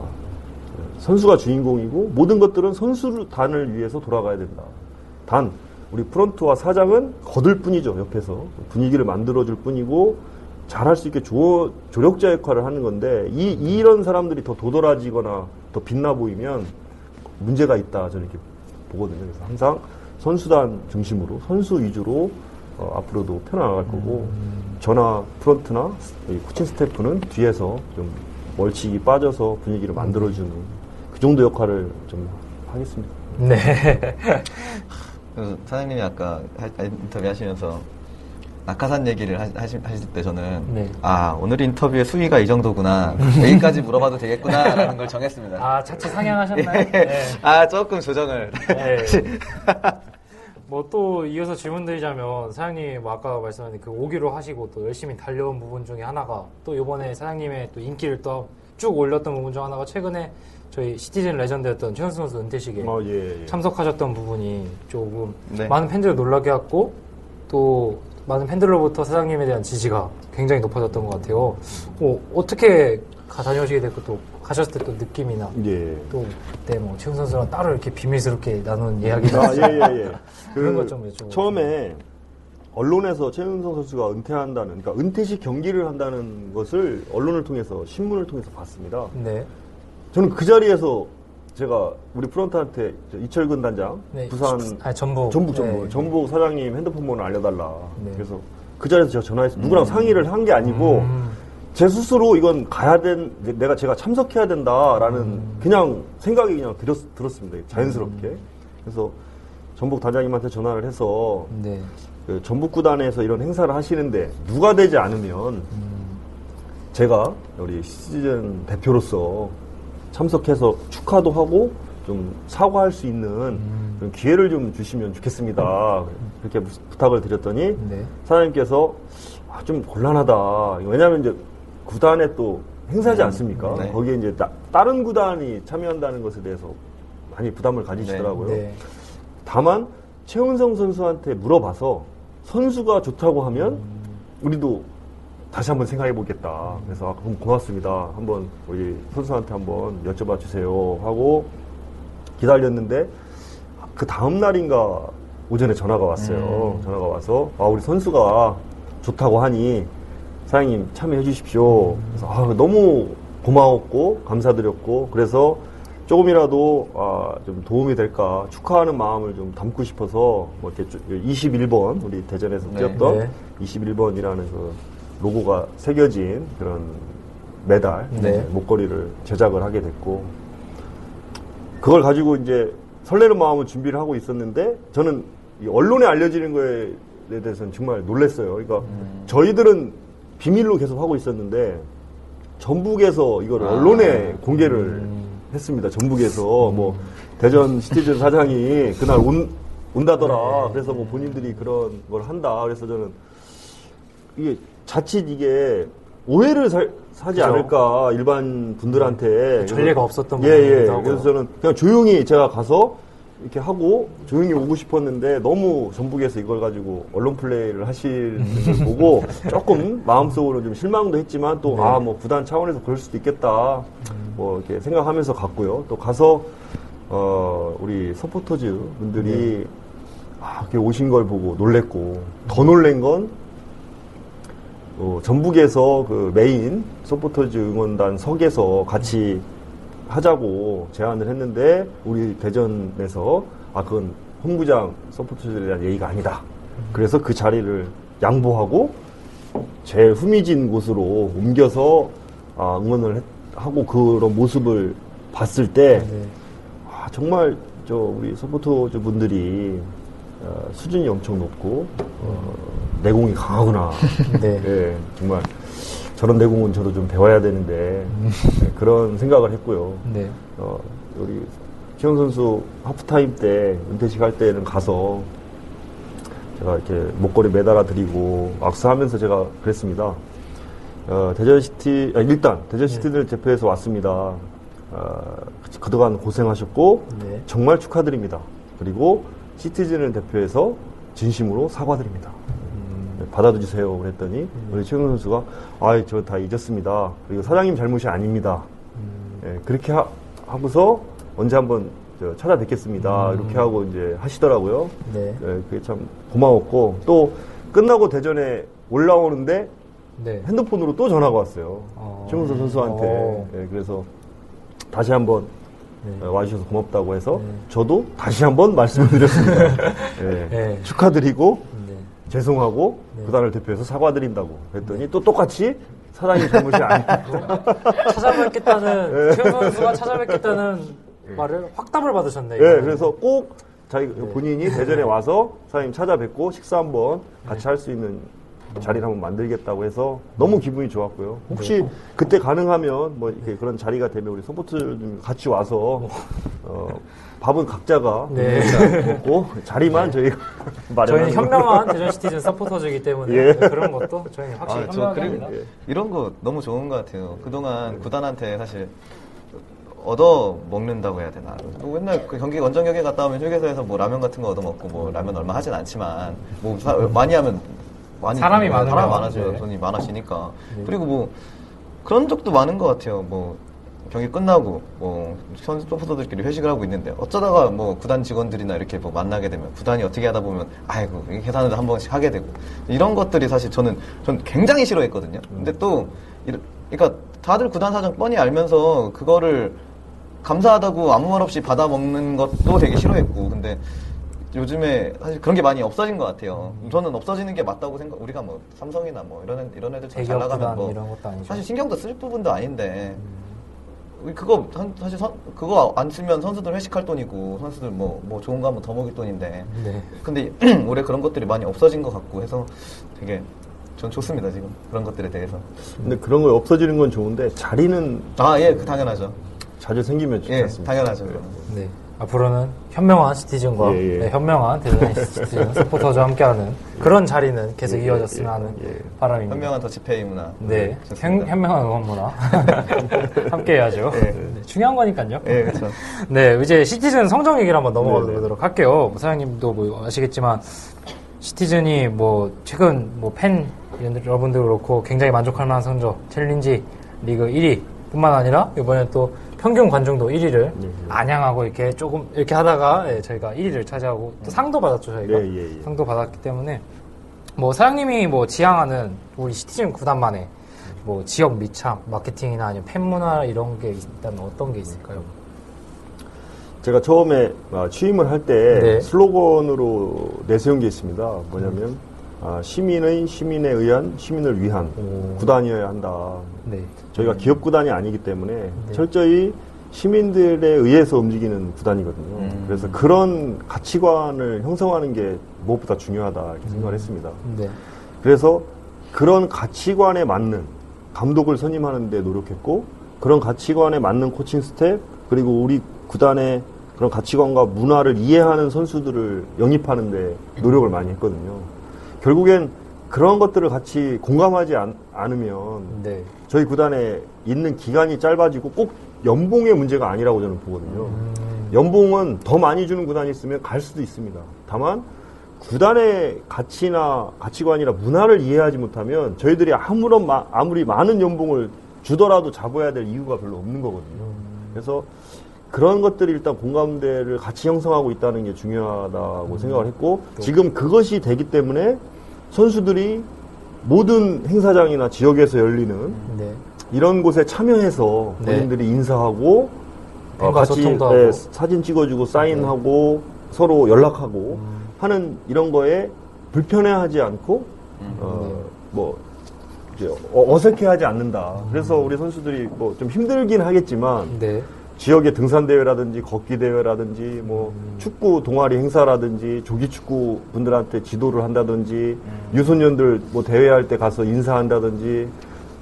선수가 주인공이고 모든 것들은 선수단을 위해서 돌아가야 된다. 단 우리 프런트와 사장은 거들 뿐이죠 옆에서 분위기를 만들어줄 뿐이고 잘할 수 있게 조, 조력자 역할을 하는 건데 이 이런 사람들이 더 도드라지거나 더 빛나 보이면 문제가 있다 저는 이렇게 보거든요. 그래서 항상 선수단 중심으로 선수 위주로 어, 앞으로도 펴나갈 거고 저나 프런트나 이 코칭 스태프는 뒤에서 좀 멀찍이 빠져서 분위기를 만들어주는 그 정도 역할을 좀 하겠습니다. 네. 그 사장님이 아까 하- 인터뷰 하시면서 낙하산 얘기를 하- 하실, 하실 때 저는 네. 아 오늘 인터뷰의 수위가 이 정도구나 여기까지 물어봐도 되겠구나라는 걸 정했습니다. 아, 자칫 상향하셨나요? 예. 네. 아 조금 조정을. 네. 뭐 또 이어서 질문 드리자면 사장님 뭐 아까 말씀하신 그 5기로 하시고 또 열심히 달려온 부분 중에 하나가 또 이번에 사장님의 또 인기를 또 쭉 올렸던 부분 중 하나가 최근에 저희 시티즌 레전드였던 최은성 선수 은퇴식에 어, 예, 예. 참석하셨던 부분이 조금 네. 많은 팬들을 놀라게 했고 또 많은 팬들로부터 사장님에 대한 지지가 굉장히 높아졌던 것 같아요. 어, 어떻게 가 다녀오시게 됐고 또 가셨을 때 또 느낌이나 예. 또 그때 뭐 최훈 선수랑 따로 이렇게 비밀스럽게 나눈 이야기도 아, 예, 예, 예. 그런 그 것좀 여쭤보고 처음에 언론에서 최은성 선수가 은퇴한다는, 그러니까 은퇴식 경기를 한다는 것을 언론을 통해서, 신문을 통해서 봤습니다. 네. 저는 그 자리에서 제가 우리 프런트한테 저 이철근 단장, 네. 부산 아, 전북. 전북 전북 네. 전북 사장님 핸드폰 번호 알려달라. 네. 그래서 그 자리에서 제가 전화해서 누구랑 상의를 한 게 아니고 음. 제 스스로 이건 가야 된 내가 제가 참석해야 된다라는 음. 그냥 생각이 그냥 들었, 들었습니다. 자연스럽게. 그래서 전북 단장님한테 전화를 해서 네. 그 전북 구단에서 이런 행사를 하시는데 누가 되지 않으면 제가 우리 시즌 대표로서 참석해서 축하도 하고 좀 사과할 수 있는 그런 기회를 좀 주시면 좋겠습니다. 그렇게 부- 부탁을 드렸더니 네. 사장님께서 아, 좀 곤란하다. 왜냐하면 이제 구단에 또 행사지 않습니까? 네. 거기에 이제 나- 다른 구단이 참여한다는 것에 대해서 많이 부담을 가지시더라고요. 네. 다만 최은성 선수한테 물어봐서 선수가 좋다고 하면 우리도 다시 한번 생각해 보겠다. 그래서 아, 그럼 고맙습니다. 한번 우리 선수한테 한번 여쭤봐 주세요 하고 기다렸는데 그 다음 날인가 오전에 전화가 왔어요. 전화가 와서 아 우리 선수가 좋다고 하니 사장님 참여해 주십시오. 그래서 아, 너무 고마웠고 감사드렸고 그래서 조금이라도 아, 좀 도움이 될까 축하하는 마음을 좀 담고 싶어서 뭐 이렇게 21번 우리 대전에서 네. 뛰었던 네. 21번이라는 그 로고가 새겨진 그런 메달 네. 목걸이를 제작을 하게 됐고 그걸 가지고 이제 설레는 마음을 준비를 하고 있었는데 저는 이 언론에 알려지는 거에 대해서는 정말 놀랐어요. 그러니까 저희들은 비밀로 계속 하고 있었는데 전북에서 이거를 언론에 공개를 했습니다. 전북에서 뭐 대전 시티즌 사장이 그날 온, 온다더라. 그래서 뭐 본인들이 그런 걸 한다. 그래서 저는 이게 자칫 이게 오해를 사, 사지 그죠. 않을까 일반 분들한테 전례가 없었던 예, 예. 하고요. 그래서 저는 그냥 조용히 제가 가서 이렇게 하고 조용히 오고 싶었는데 너무 전북에서 이걸 가지고 언론 플레이를 하시는 걸 보고 조금 마음속으로 좀 실망도 했지만 또 네. 아뭐 구단 차원에서 그럴 수도 있겠다 뭐 이렇게 생각하면서 갔고요. 또 가서 어 우리 서포터즈 분들이 네. 아, 이렇게 오신 걸 보고 놀랬고 더 놀란 건 어, 전북에서 그 메인 서포터즈 응원단 석에서 같이 하자고 제안을 했는데 우리 대전에서 아 그건 홈구장 서포터즈에 대한 얘기가 아니다. 그래서 그 자리를 양보하고 제일 후미진 곳으로 옮겨서 아, 응원을 했- 하고 그런 모습을 봤을 때 네. 아, 정말 저 우리 서포터즈 분들이 어, 수준이 엄청 높고 어, 내공이 강하구나. 네. 예, 정말 저런 내공은 저도 좀 배워야 되는데 네, 그런 생각을 했고요. 네. 어, 우리 최은성 선수 하프타임 때 은퇴식 할 때는 가서 제가 이렇게 목걸이 매달아 드리고 악수하면서 제가 그랬습니다. 어, 대전시티, 아, 일단 대전시티를 대표해서 왔습니다. 어, 그- 그동안 고생하셨고 네. 정말 축하드립니다. 그리고 시티즌을 대표해서 진심으로 사과드립니다. 음. 네, 받아주세요. 그랬더니 우리 최영 선수가 아, 저 다 잊었습니다. 그리고 사장님 잘못이 아닙니다. 음. 예, 그렇게 하, 고서 언제 한번 저 찾아뵙겠습니다. 음. 이렇게 하고 이제 하시더라고요. 네. 예, 그게 참 고마웠고 또 끝나고 대전에 올라오는데 네. 핸드폰으로 또 전화가 왔어요. 어. 최문선 선수한테. 어. 예, 그래서 다시 한번 네. 어, 와주셔서 고맙다고 해서 네. 저도 다시 한번 말씀을 드렸습니다. 예, 네. 축하드리고 네. 죄송하고 네. 구단을 대표해서 사과드린다고 그랬더니 또 똑같이 사장님 잘못이 아니다. 찾아뵙겠다는 최우 선수가 찾아뵙겠다는 말을 확답을 받으셨네요. 예, 그래서 꼭 자기 네. 본인이 대전에 와서 사장님 찾아뵙고 식사 한번 같이 할 수 있는 자리를 한번 만들겠다고 해서 너무 기분이 좋았고요. 혹시 네. 그때 가능하면 뭐 이렇게 그런 자리가 되면 우리 선포트 좀 같이 와서 어, 밥은 각자가 네. 먹고 자리만 저희가 마련하는 저희는 현명한 대전 시티즌 서포터즈이기 때문에 예. 그런 것도 저희는 확실히 아, 저 현명하게 그리고 합니다. 이런 거 너무 좋은 것 같아요. 그동안 구단한테 사실 얻어 먹는다고 해야 되나. 뭐 맨날 그 경기 원정 경기 갔다 오면 휴게소에서 뭐 라면 같은 거 얻어 먹고 뭐 라면 얼마 하진 않지만 뭐 사- 많이 하면 많이 사람이 뭐 많으면, 사람 많아져요. 네. 돈이 많아지니까. 그리고 뭐 그런 적도 많은 것 같아요. 뭐 경기 끝나고 뭐 선수 토퍼들끼리 회식을 하고 있는데 어쩌다가 뭐 구단 직원들이나 이렇게 뭐 만나게 되면 구단이 어떻게 하다 보면 아이고 이 계산을 한 번씩 하게 되고 이런 것들이 사실 저는 전 굉장히 싫어했거든요. 근데 또 이러- 그러니까 다들 구단 사정 뻔히 알면서 그거를 감사하다고 아무 말 없이 받아 먹는 것도 되게 싫어했고 근데 요즘에 사실 그런 게 많이 없어진 것 같아요. 저는 없어지는 게 맞다고 생각. 우리가 뭐 삼성이나 뭐 이런 애- 이런 애들 잘 나가면 뭐. 사실 신경도 쓸 부분도 아닌데 우리 그거 한- 사실 선- 그거 안 쓰면 선수들 회식할 돈이고 선수들 뭐뭐 좋은 거 하면 더 먹일 돈인데 네. 근데 올해 그런 것들이 많이 없어진 것 같고 해서 되게 전 좋습니다 지금 그런 것들에 대해서 근데 그런 거 없어지는 건 좋은데 자리는 아예 당연하죠 자주 생기면 좋지 예 않습니까? 당연하죠 그거는. 네. 앞으로는 현명한 시티즌과 예, 예. 네, 현명한 대전 시티즌 서포터즈와 함께하는 그런 자리는 계속 예, 이어졌으면 예, 하는 예. 바람입니다. 현명한 더치페이 문화 네. 현, 현명한 응원 문화 함께 해야죠. 예. 네, 중요한 거니까요. 예 그렇죠 네, 이제 시티즌 성적 얘기를 한번 넘어가 네, 네. 보도록 할게요. 뭐 사장님도 뭐 아시겠지만 시티즌이 뭐 최근 뭐 팬 여러분들 그렇고 굉장히 만족할 만한 성적 챌린지 리그 1위 뿐만 아니라 이번에 또 평균 관중도 1위를 네. 안양하고 이렇게 조금 이렇게 하다가 예, 저희가 1위를 차지하고 또 상도 받았죠 저희가 네, 예, 예. 상도 받았기 때문에 뭐 사장님이 뭐 지향하는 우리 시티즌 구단만의 뭐 지역 미착 마케팅이나 아니면 팬 문화 이런 게 있다면 어떤 게 있을까요? 제가 처음에 아, 취임을 할때 네. 슬로건으로 내세운 게 있습니다. 뭐냐면 아, 시민의 시민에 의한 시민을 위한 오. 구단이어야 한다. 네. 저희가 기업 구단이 아니기 때문에 철저히 시민들에 의해서 움직이는 구단이거든요. 음. 그래서 그런 가치관을 형성하는 게 무엇보다 중요하다 이렇게 생각을 했습니다. 네. 그래서 그런 가치관에 맞는 감독을 선임하는 데 노력했고 그런 가치관에 맞는 코칭 스텝 그리고 우리 구단의 그런 가치관과 문화를 이해하는 선수들을 영입하는 데 노력을 많이 했거든요. 결국엔 그런 것들을 같이 공감하지 않, 않으면 네. 저희 구단에 있는 기간이 짧아지고 꼭 연봉의 문제가 아니라고 저는 보거든요. 음. 연봉은 더 많이 주는 구단이 있으면 갈 수도 있습니다. 다만 구단의 가치나 가치관이나 문화를 이해하지 못하면 저희들이 아무런 마- 아무리 많은 연봉을 주더라도 잡아야 될 이유가 별로 없는 거거든요. 그래서 그런 것들이 일단 공감대를 같이 형성하고 있다는 게 중요하다고 생각을 했고 지금 그것이 되기 때문에 선수들이 모든 행사장이나 지역에서 열리는 네. 이런 곳에 참여해서 네. 본인들이 인사하고 어, 팬과 같이 하고. 사진 찍어주고 사인하고 서로 연락하고 음. 하는 이런 거에 불편해하지 않고 음. 어, 뭐 이제 어- 어색해하지 않는다. 그래서 우리 선수들이 뭐 좀 힘들긴 하겠지만 네. 지역의 등산 대회라든지 걷기 대회라든지 뭐 음. 축구 동아리 행사라든지 조기 축구 분들한테 지도를 한다든지 음. 유소년들 뭐 대회할 때 가서 인사한다든지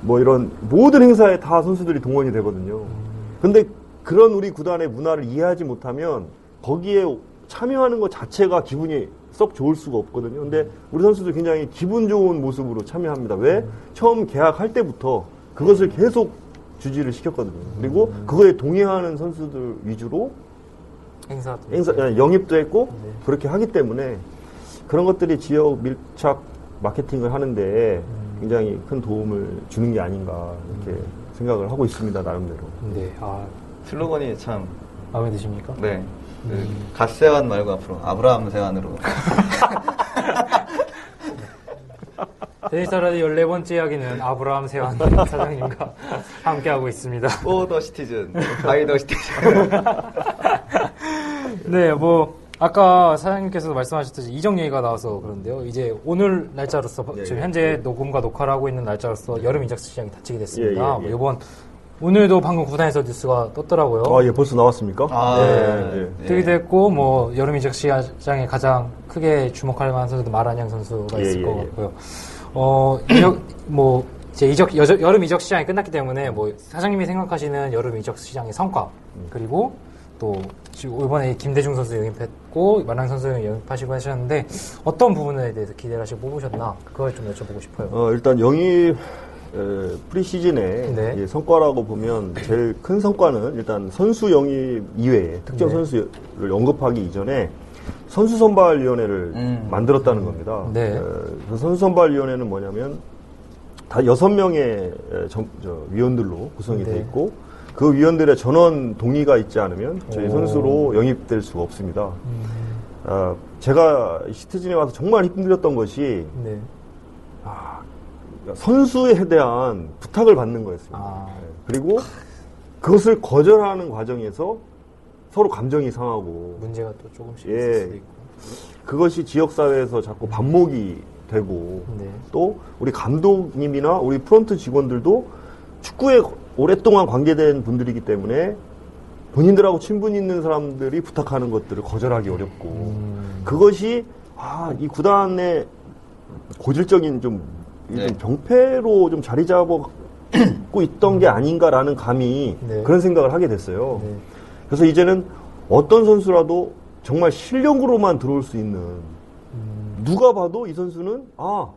뭐 이런 모든 행사에 다 선수들이 동원이 되거든요. 음. 근데 그런 우리 구단의 문화를 이해하지 못하면 거기에 참여하는 것 자체가 기분이 썩 좋을 수가 없거든요. 근데 우리 선수들 굉장히 기분 좋은 모습으로 참여합니다. 왜? 음. 처음 계약할 때부터 그것을 계속 주지를 시켰거든요. 그리고 음. 그거에 동의하는 선수들 위주로 행사도. 행사, 아니, 영입도 했고 네. 그렇게 하기 때문에 그런 것들이 지역 밀착 마케팅을 하는데 음. 굉장히 큰 도움을 주는 게 아닌가 이렇게 생각을 하고 있습니다 나름대로. 네. 아, 슬로건이 참 마음에 드십니까? 네. 그 갓세완 말고 앞으로 아브라함 세완으로. 대저니스타 라디오 14번째 이야기는 아브라함 세환 사장님과 함께하고 있습니다. Of the citizen, by the citizen. 네, 뭐 아까 사장님께서도 말씀하셨듯이 이적 얘기가 나와서 그런데요. 이제 오늘 날짜로서 예, 지금 예. 현재 녹음과 녹화를 하고 있는 날짜로서 여름 이적 시장이 닫히게 됐습니다. 예, 예, 예. 뭐 이번 오늘도 방금 구단에서 뉴스가 떴더라고요. 아, 예, 벌써 나왔습니까? 아, 네, 네. 네. 뜨기도 했고 뭐 여름 이적 시장에 가장 크게 주목할 만한 선수도 마란양 선수가 예, 있을 예, 것 예. 같고요. 어 이적 뭐 이제 이적 여, 여름 이적 시장이 끝났기 때문에 뭐 사장님이 생각하시는 여름 이적 시장의 성과 음. 그리고 또 지금 이번에 김대중 선수 영입했고 마란 선수 영입하시고 하셨는데 어떤 부분에 대해서 기대를 하시고 뽑으셨나 그걸 좀 여쭤보고 싶어요. 어, 일단 영입 에, 프리시즌에 네. 예, 성과라고 보면 제일 큰 성과는 일단 선수 영입 이외에 특정 네. 선수를 언급하기 이전에 선수 선발 위원회를 음. 만들었다는 겁니다. 네. 에, 그 선수 선발 위원회는 뭐냐면 다 여섯 명의 위원들로 구성이 네. 돼 있고 그 위원들의 전원 동의가 있지 않으면 저희 오. 선수로 영입될 수가 없습니다. 아, 제가 시티즌에 와서 정말 힘들었던 것이 네. 선수에 대한 부탁을 받는 거였습니다. 아. 네. 그리고 그것을 거절하는 과정에서 서로 감정이 상하고 문제가 또 조금씩 예. 있을 수도 있고. 그것이 지역 사회에서 자꾸 반목이 되고 네. 또 우리 감독님이나 우리 프런트 직원들도 축구에 오랫동안 관계된 분들이기 때문에 본인들하고 친분 있는 사람들이 부탁하는 것들을 거절하기 어렵고 음. 그것이 아, 이 구단의 고질적인 좀, 이 네. 좀 병폐로 좀 자리 잡고 있던 게 아닌가라는 감이 네. 그런 생각을 하게 됐어요. 네. 그래서 이제는 어떤 선수라도 정말 실력으로만 들어올 수 있는 음. 누가 봐도 이 선수는 아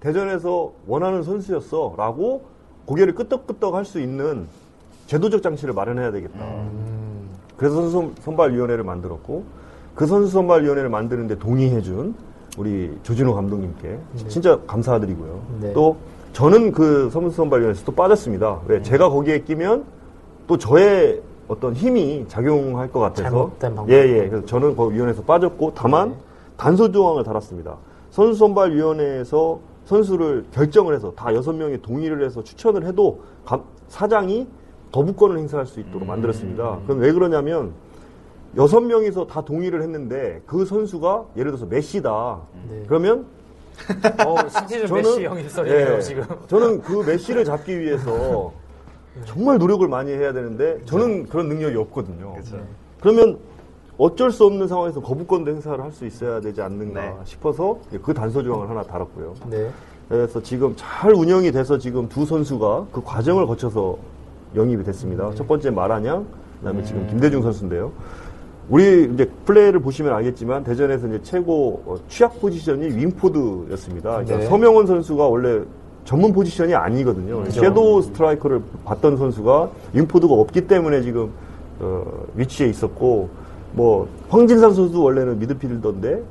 대전에서 원하는 선수였어 라고 고개를 끄덕끄덕 할수 있는 제도적 장치를 마련해야 되겠다. 음. 그래서 선수 선발위원회를 만들었고 그 선수 선발위원회를 만드는데 동의해준 우리 조진호 감독님께 진짜 감사드리고요. 네. 또 저는 그 선수 선발위원회에서 또 빠졌습니다. 왜 제가 거기에 끼면 또 저의 어떤 힘이 작용할 것 같아서 방법. 예, 예. 그래서 저는 그 위원회에서 빠졌고 다만 네. 단서 조항을 달았습니다. 선수 선발 위원회에서 선수를 결정을 해서 다 여섯 명이 동의를 해서 추천을 해도 감- 사장이 거부권을 행사할 수 음. 있도록 만들었습니다. 그럼 왜 그러냐면 여섯 명이서 다 동의를 했는데 그 선수가 예를 들어서 메시다. 네. 그러면 어, 시티즌 메시 영입설이네요 예, 지금. 저는 그 메시를 잡기 위해서 정말 노력을 많이 해야 되는데 저는 그런 능력이 없거든요. 그러면 어쩔 수 없는 상황에서 거부권도 행사를 할 수 있어야 되지 않는가 네. 싶어서 그 단서 조항을 하나 달았고요. 네. 그래서 지금 잘 운영이 돼서 지금 두 선수가 그 과정을 거쳐서 영입이 됐습니다. 첫 번째 마라냥, 그다음에 지금 김대중 선수인데요. 우리 이제 플레이를 보시면 알겠지만 대전에서 이제 최고 어, 취약 포지션이 윙포드였습니다. 그러니까 네. 서명원 선수가 원래 전문 포지션이 아니거든요. 그렇죠. 섀도우 스트라이커를 봤던 선수가 윙포드가 없기 때문에 지금 어, 위치에 있었고 뭐 황진산 선수 원래는 미드필더인데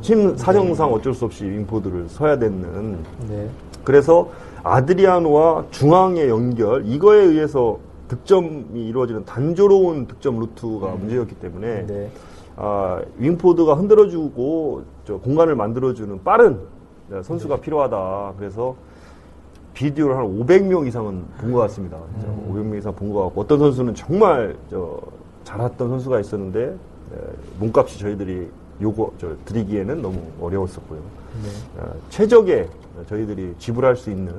팀 사정상 어쩔 수 없이 윙포드를 서야 되는 네. 그래서 아드리아노와 중앙의 연결 이거에 의해서 득점이 이루어지는 단조로운 득점 루트가 문제였기 때문에 네. 아, 윙포드가 흔들어주고 저 공간을 만들어주는 빠른 선수가 필요하다. 그래서 비디오를 한 500명 이상은 본 것 같습니다. 진짜 500명 이상 본 것 같고 어떤 선수는 정말 저 잘했던 선수가 있었는데 에, 몸값이 저희들이 요거 저 드리기에는 너무 어려웠었고요. 어, 최적의 저희들이 지불할 수 있는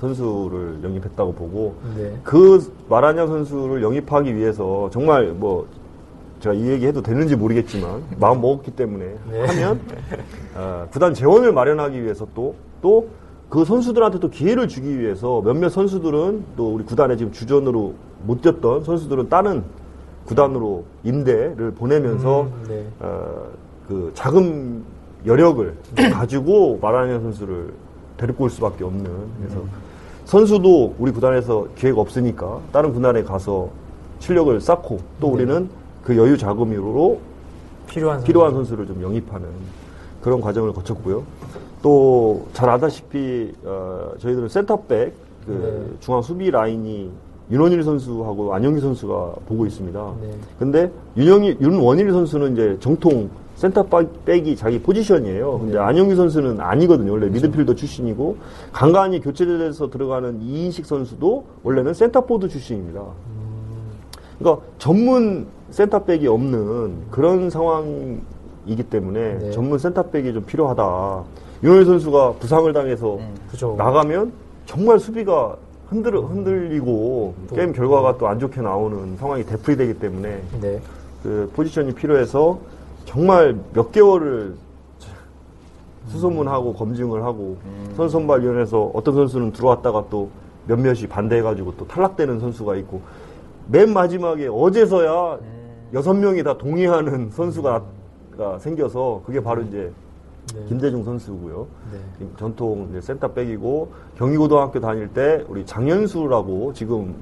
선수를 영입했다고 보고 네. 그 마라냐 선수를 영입하기 위해서 정말 뭐 제가 이 얘기 해도 되는지 모르겠지만 마음 먹었기 때문에 네. 하면 어, 구단 재원을 마련하기 위해서 또또 그 선수들한테 또 기회를 주기 위해서 몇몇 선수들은 또 우리 구단에 지금 주전으로 못 뛰었던 선수들은 다른 구단으로 임대를 보내면서 음, 네. 어, 그 자금 여력을 가지고 마라냐 선수를 데리고 올 수밖에 없는 그래서 선수도 우리 구단에서 기회가 없으니까 다른 구단에 가서 실력을 쌓고 또 우리는 그 여유 자금으로 필요한. 필요한 선수를 좀 영입하는 그런 과정을 거쳤고요. 또 잘 아다시피 어, 저희들은 센터백 그 네. 중앙 수비 라인이 윤원일 선수하고 안영규 선수가 보고 있습니다. 네. 근데 윤영이 윤원일 선수는 이제 정통 센터백이 자기 포지션이에요. 근데 안영규 선수는 아니거든요. 원래 미드필더 출신이고 간간히 교체돼서 들어가는 이인식 선수도 원래는 센터포워드 출신입니다. 그러니까 전문 센터백이 없는 그런 상황이기 때문에 네. 전문 센터백이 좀 필요하다. 윤원일 선수가 부상을 당해서 그죠. 나가면 정말 수비가 흔들, 흔들리고 또- 게임 결과가 또 안 좋게 나오는 상황이 되풀이 되기 때문에 네. 그 포지션이 필요해서 정말 몇 개월을 수소문하고 검증을 하고 선수 선발위원회에서 어떤 선수는 들어왔다가 또 몇몇이 반대해가지고 또 탈락되는 선수가 있고 맨 마지막에 어제서야 여섯 명이 다 동의하는 선수가 가 생겨서 그게 바로 이제 네. 김대중 선수고요. 네. 전통 센터백이고 경희고등학교 다닐 때 우리 장현수라고 지금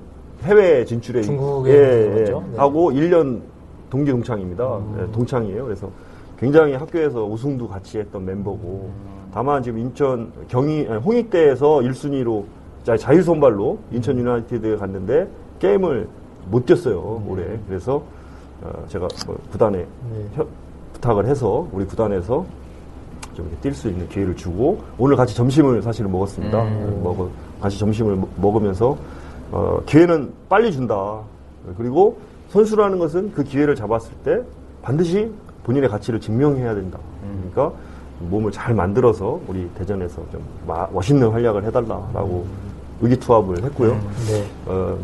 해외 진출에 중국에 예, 예? 네. 하고 1년 동기 동창입니다. 음. 예, 동창이에요. 그래서 굉장히 학교에서 우승도 같이 했던 멤버고 다만 지금 인천 경희 홍익대에서 1순위로 자유 선발로 인천 유나이티드에 갔는데 게임을 못 뛰었어요 올해. 그래서 어, 제가 뭐 구단에 네. 협- 부탁을 해서 우리 구단에서 좀 뛸 수 있는 기회를 주고 오늘 같이 점심을 사실은 먹었습니다. 음. 먹어 같이 점심을 먹- 먹으면서 어, 기회는 빨리 준다. 그리고 선수라는 것은 그 기회를 잡았을 때 반드시 본인의 가치를 증명해야 된다. 그러니까 몸을 잘 만들어서 우리 대전에서 좀 마- 멋있는 활약을 해달라라고 의기투합을 했고요. 네. 어,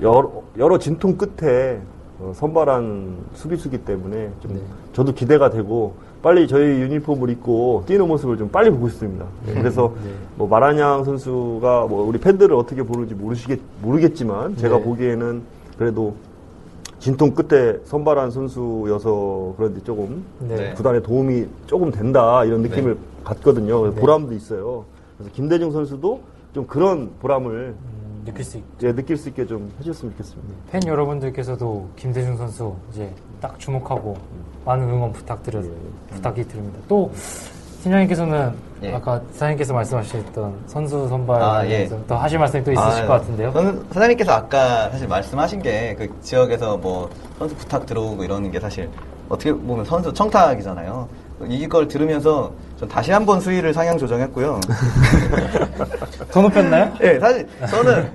여러, 여러 진통 끝에 어, 선발한 수비수기 때문에 좀 네. 저도 기대가 되고 빨리 저희 유니폼을 입고 뛰는 모습을 좀 빨리 보고 싶습니다. 네, 그래서 네. 뭐 마라냥 선수가 뭐 우리 팬들을 어떻게 보는지 모르시겠 모르겠지만 제가 네. 보기에는 그래도 진통 끝에 선발한 선수여서 그런지 조금 네. 네. 구단에 도움이 조금 된다 이런 느낌을 네. 보람도 있어요. 그래서 김대중 선수도 좀 그런 보람을 음, 느낄 수 있. 이제 느낄 수 있게 좀 해줬으면 좋겠습니다. 팬 여러분들께서도 김대중 선수 이제 딱 주목하고 많은 응원 부탁드려 부탁이 드립니다. 또 팀장님께서는 예. 아까 사장님께서 말씀하셨던 선수 선발 아, 예. 또 하실 말씀이 또 있으실 아, 것 같은데요. 저는 사장님께서 아까 사실 말씀하신 게 그 지역에서 뭐 선수 부탁 들어오고 이러는 게 사실 어떻게 보면 선수 청탁이잖아요. 이걸 들으면서 전 다시 한 번 수위를 상향 조정했고요. 더 높였나요? 예, 사실 저는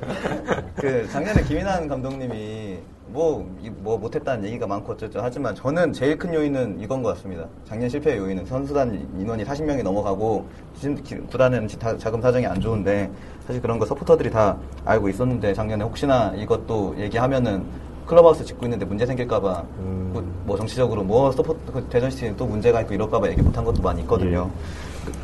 그 작년에 김인환 감독님이 뭐, 이- 뭐 못했다는 얘기가 많고 어쩌죠 하지만 저는 제일 큰 요인은 이건 것 같습니다. 작년 실패의 요인은 선수단 인원이 40명이 넘어가고 구단은 자금 사정이 안 좋은데 사실 그런 거 서포터들이 다 알고 있었는데 작년에 혹시나 이것도 얘기하면은 클럽하우스 짓고 있는데 문제 생길까봐 음. 그- 뭐 정치적으로 뭐 서포트 그 대전시티는 또 문제가 있고 이럴까봐 얘기 못한 것도 많이 있거든요.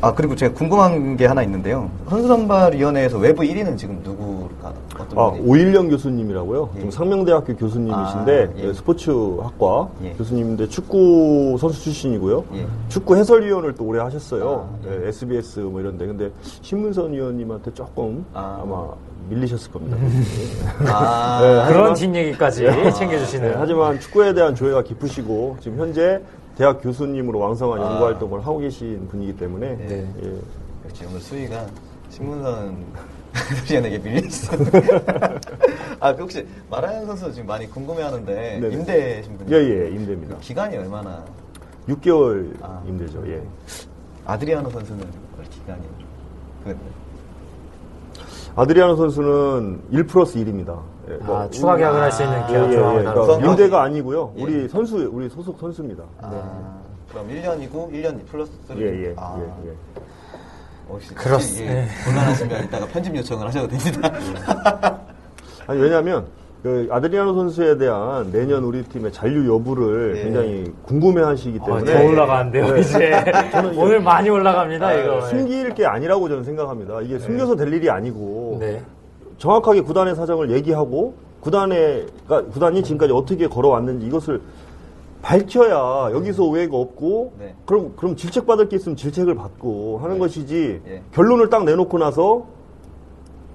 아 그리고 제가 궁금한 게 하나 있는데요. 선수선발위원회에서 외부 위원은 지금 누구가 어떤 아, 분이? 오일영 교수님이라고요. 예. 지금 상명대학교 교수님이신데 아, 예. 스포츠학과 예. 교수님인데 축구 선수 출신이고요. 예. 축구 해설위원을 또 오래 하셨어요. 아, 예. 예, SBS 뭐 이런데 근데 신문선 위원님한테 조금 아. 아. 마 밀리셨을 겁니다. 아, 네, 그런 뒷얘기까지 챙겨주시네요. 네, 하지만 축구에 대한 조예가 깊으시고 지금 현재 대학 교수님으로 왕성한 아. 연구 활동을 하고 계신 분이기 때문에 네. 예. 역시 오늘 수위가 신문선 위원에게 밀렸어. 아, 그 혹시 마라현 선수 지금 많이 궁금해하는데 네네. 임대신 분이 예, 예, 임대입니다. 기간이 얼마나? 6개월 아. 임대죠. 예. 아드리아노 선수는 월 기간이? 그, 아드리아노 선수는 1 플러스 1입니다. 예, 아, 추가 계약을 할 수 있는 아, 계약 예, 예, 조항을 예. 다루고 그러니까 선수. 임대가 아니고요. 예. 우리 선수, 우리 소속 선수입니다. 아, 그럼 1년이고 1년 플러스 3. 예, 예, 아, 예, 예. 혹시, 그렇- 혹시 이게 예. 곤란하시면 이따가 편집 요청을 하셔도 됩니다. 아니, 왜냐면, 그 아드리아노 선수에 대한 내년 우리 팀의 잔류 여부를 예. 굉장히 궁금해 하시기 아, 때문에. 더 올라가는데요, 네. 이제. 오늘 많이 올라갑니다, 아, 이거. 숨길 게 아니라고 저는 생각합니다. 이게 숨겨서 될 일이 아니고. 네. 정확하게 구단의 사정을 얘기하고 구단의 그러니까 구단이 지금까지 어떻게 걸어왔는지 이것을 밝혀야 여기서 오해가 없고 네. 그럼 그럼 질책 받을 게 있으면 질책을 받고 하는 네. 것이지 예. 결론을 딱 내놓고 나서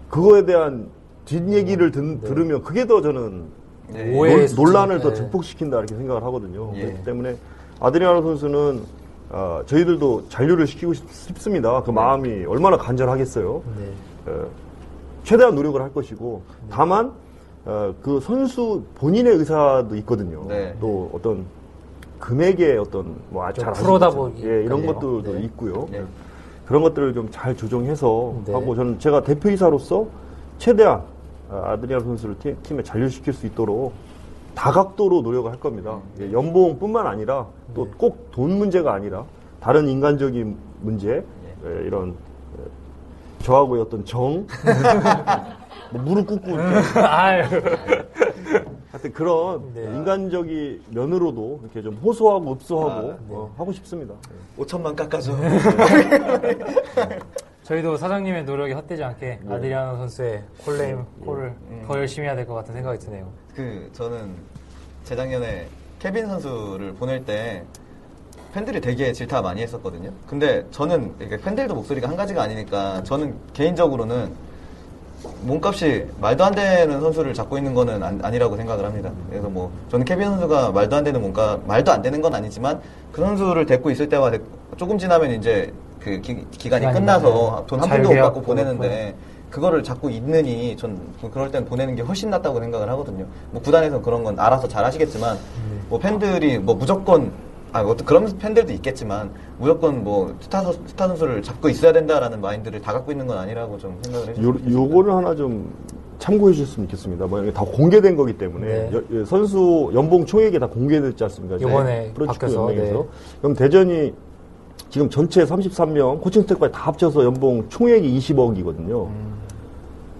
그거에 대한 뒷얘기를 든- 들으면 그게 더 저는 네. 오해- 논- 논란을. 더 네. 증폭시킨다 이렇게 생각을 하거든요. 예. 그렇기 때문에 아드리아노 선수는 아, 저희들도 잔류를 시키고 싶, 습니다 네. 그 마음이 얼마나 간절하겠어요. 네. 어, 최대한 노력을 할 것이고 다만 어, 그 선수 본인의 의사도 있거든요. 네. 또 어떤 금액의 어떤 뭐잘 좀 프로다 보니 예, 이런. 것들도 네. 있고요. 네. 그런 것들을 좀 잘 조정해서 네. 하고 저는 제가 대표이사로서 최대한 아, 아드리안 선수를 팀, 팀에 잔류시킬 수 있도록 다각도로 노력을 할 겁니다. 예, 연봉뿐만 아니라 또 네. 꼭돈 문제가 아니라 다른 인간적인 문제 예, 이런 예, 저하고의 어떤 정 뭐 무릎 꿇고 이렇게 아유. 하여튼 그런 네. 인간적인 면으로도 이렇게 좀 호소하고 읍소하고 아, 어, 하고 싶습니다. 예. 5천만 깎아줘. 저희도 사장님의 노력이 헛되지 않게 네. 아드리아노 선수의 콜레임 콜을 음. 더 열심히 해야 될 것 같은 생각이 드네요. 그 저는 재작년에 케빈 선수를 보낼 때 팬들이 되게 질타 많이 했었거든요. 근데 저는 이게 팬들도 목소리가 한 가지가 아니니까 저는 개인적으로는 몸값이 말도 안 되는 선수를 잡고 있는 거는 안, 이라고 생각을 합니다. 그래서 뭐 저는 케빈 선수가 말도 안 되는 몸값 말도 안 되는 건 아니지만 그 선수를 데리고 있을 때와 데- 조금 지나면 이제 그 기, 기간이 기간이 끝나서 돈 한 푼도 못 받고 보내는데 그거를 자꾸 있느니 전 그럴 땐 보내는 게 훨씬 낫다고 생각을 하거든요. 뭐 구단에서 그런 건 알아서 잘 하시겠지만 뭐 팬들이 뭐 무조건 아 어떤 그런 팬들도 있겠지만 무조건 뭐 스타, 선- 스타 선수를 잡고 있어야 된다라는 마인드를 다 갖고 있는 건 아니라고 좀 생각을 해요. 요, 요거를 하나 좀 참고해 주셨으면 좋겠습니다. 뭐 이게 다 공개된 거기 때문에 네. 여- 여- 선수 연봉 총액이 다 공개됐지 않습니까? 요번에 프로축구 연맹에서. 네. 그럼 대전이 지금 전체 33명 코칭 스태프까지 다 합쳐서 연봉 총액이 20억이거든요.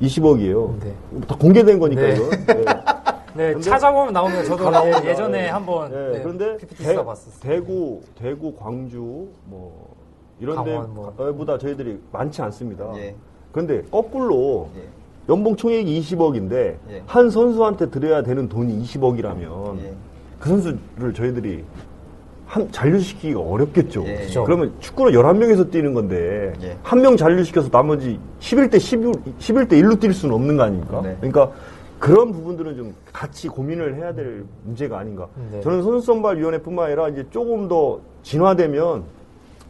20억이에요. 네. 다 공개된 거니까 네. 이거. 네. 네, 근데- 찾아보면 나옵니다. 저도 다 나옵니다. 예, 예전에 네. 한번 네, 네, 그런데 PPT 대, 써봤었어요. 대구, 대구, 광주 뭐 이런 강원 뭐. 데보다 저희들이 많지 않습니다. 예. 그런데 거꾸로 예. 연봉 총액이 20억인데 예. 한 선수한테 드려야 되는 돈이 20억이라면 예. 그 선수를 저희들이 한 잔류시키기가 어렵겠죠. 예. 그죠. 그러면 축구는 11명에서 뛰는 건데 예. 한명 잔류시켜서 나머지 11대 11, 11대 1로 뛸 수는 없는 거 아닙니까? 네. 그러니까 그런 부분들은 좀 같이 고민을 해야 될 문제가 아닌가. 네. 저는 선수 선발위원회뿐만 아니라 이제 조금 더 진화되면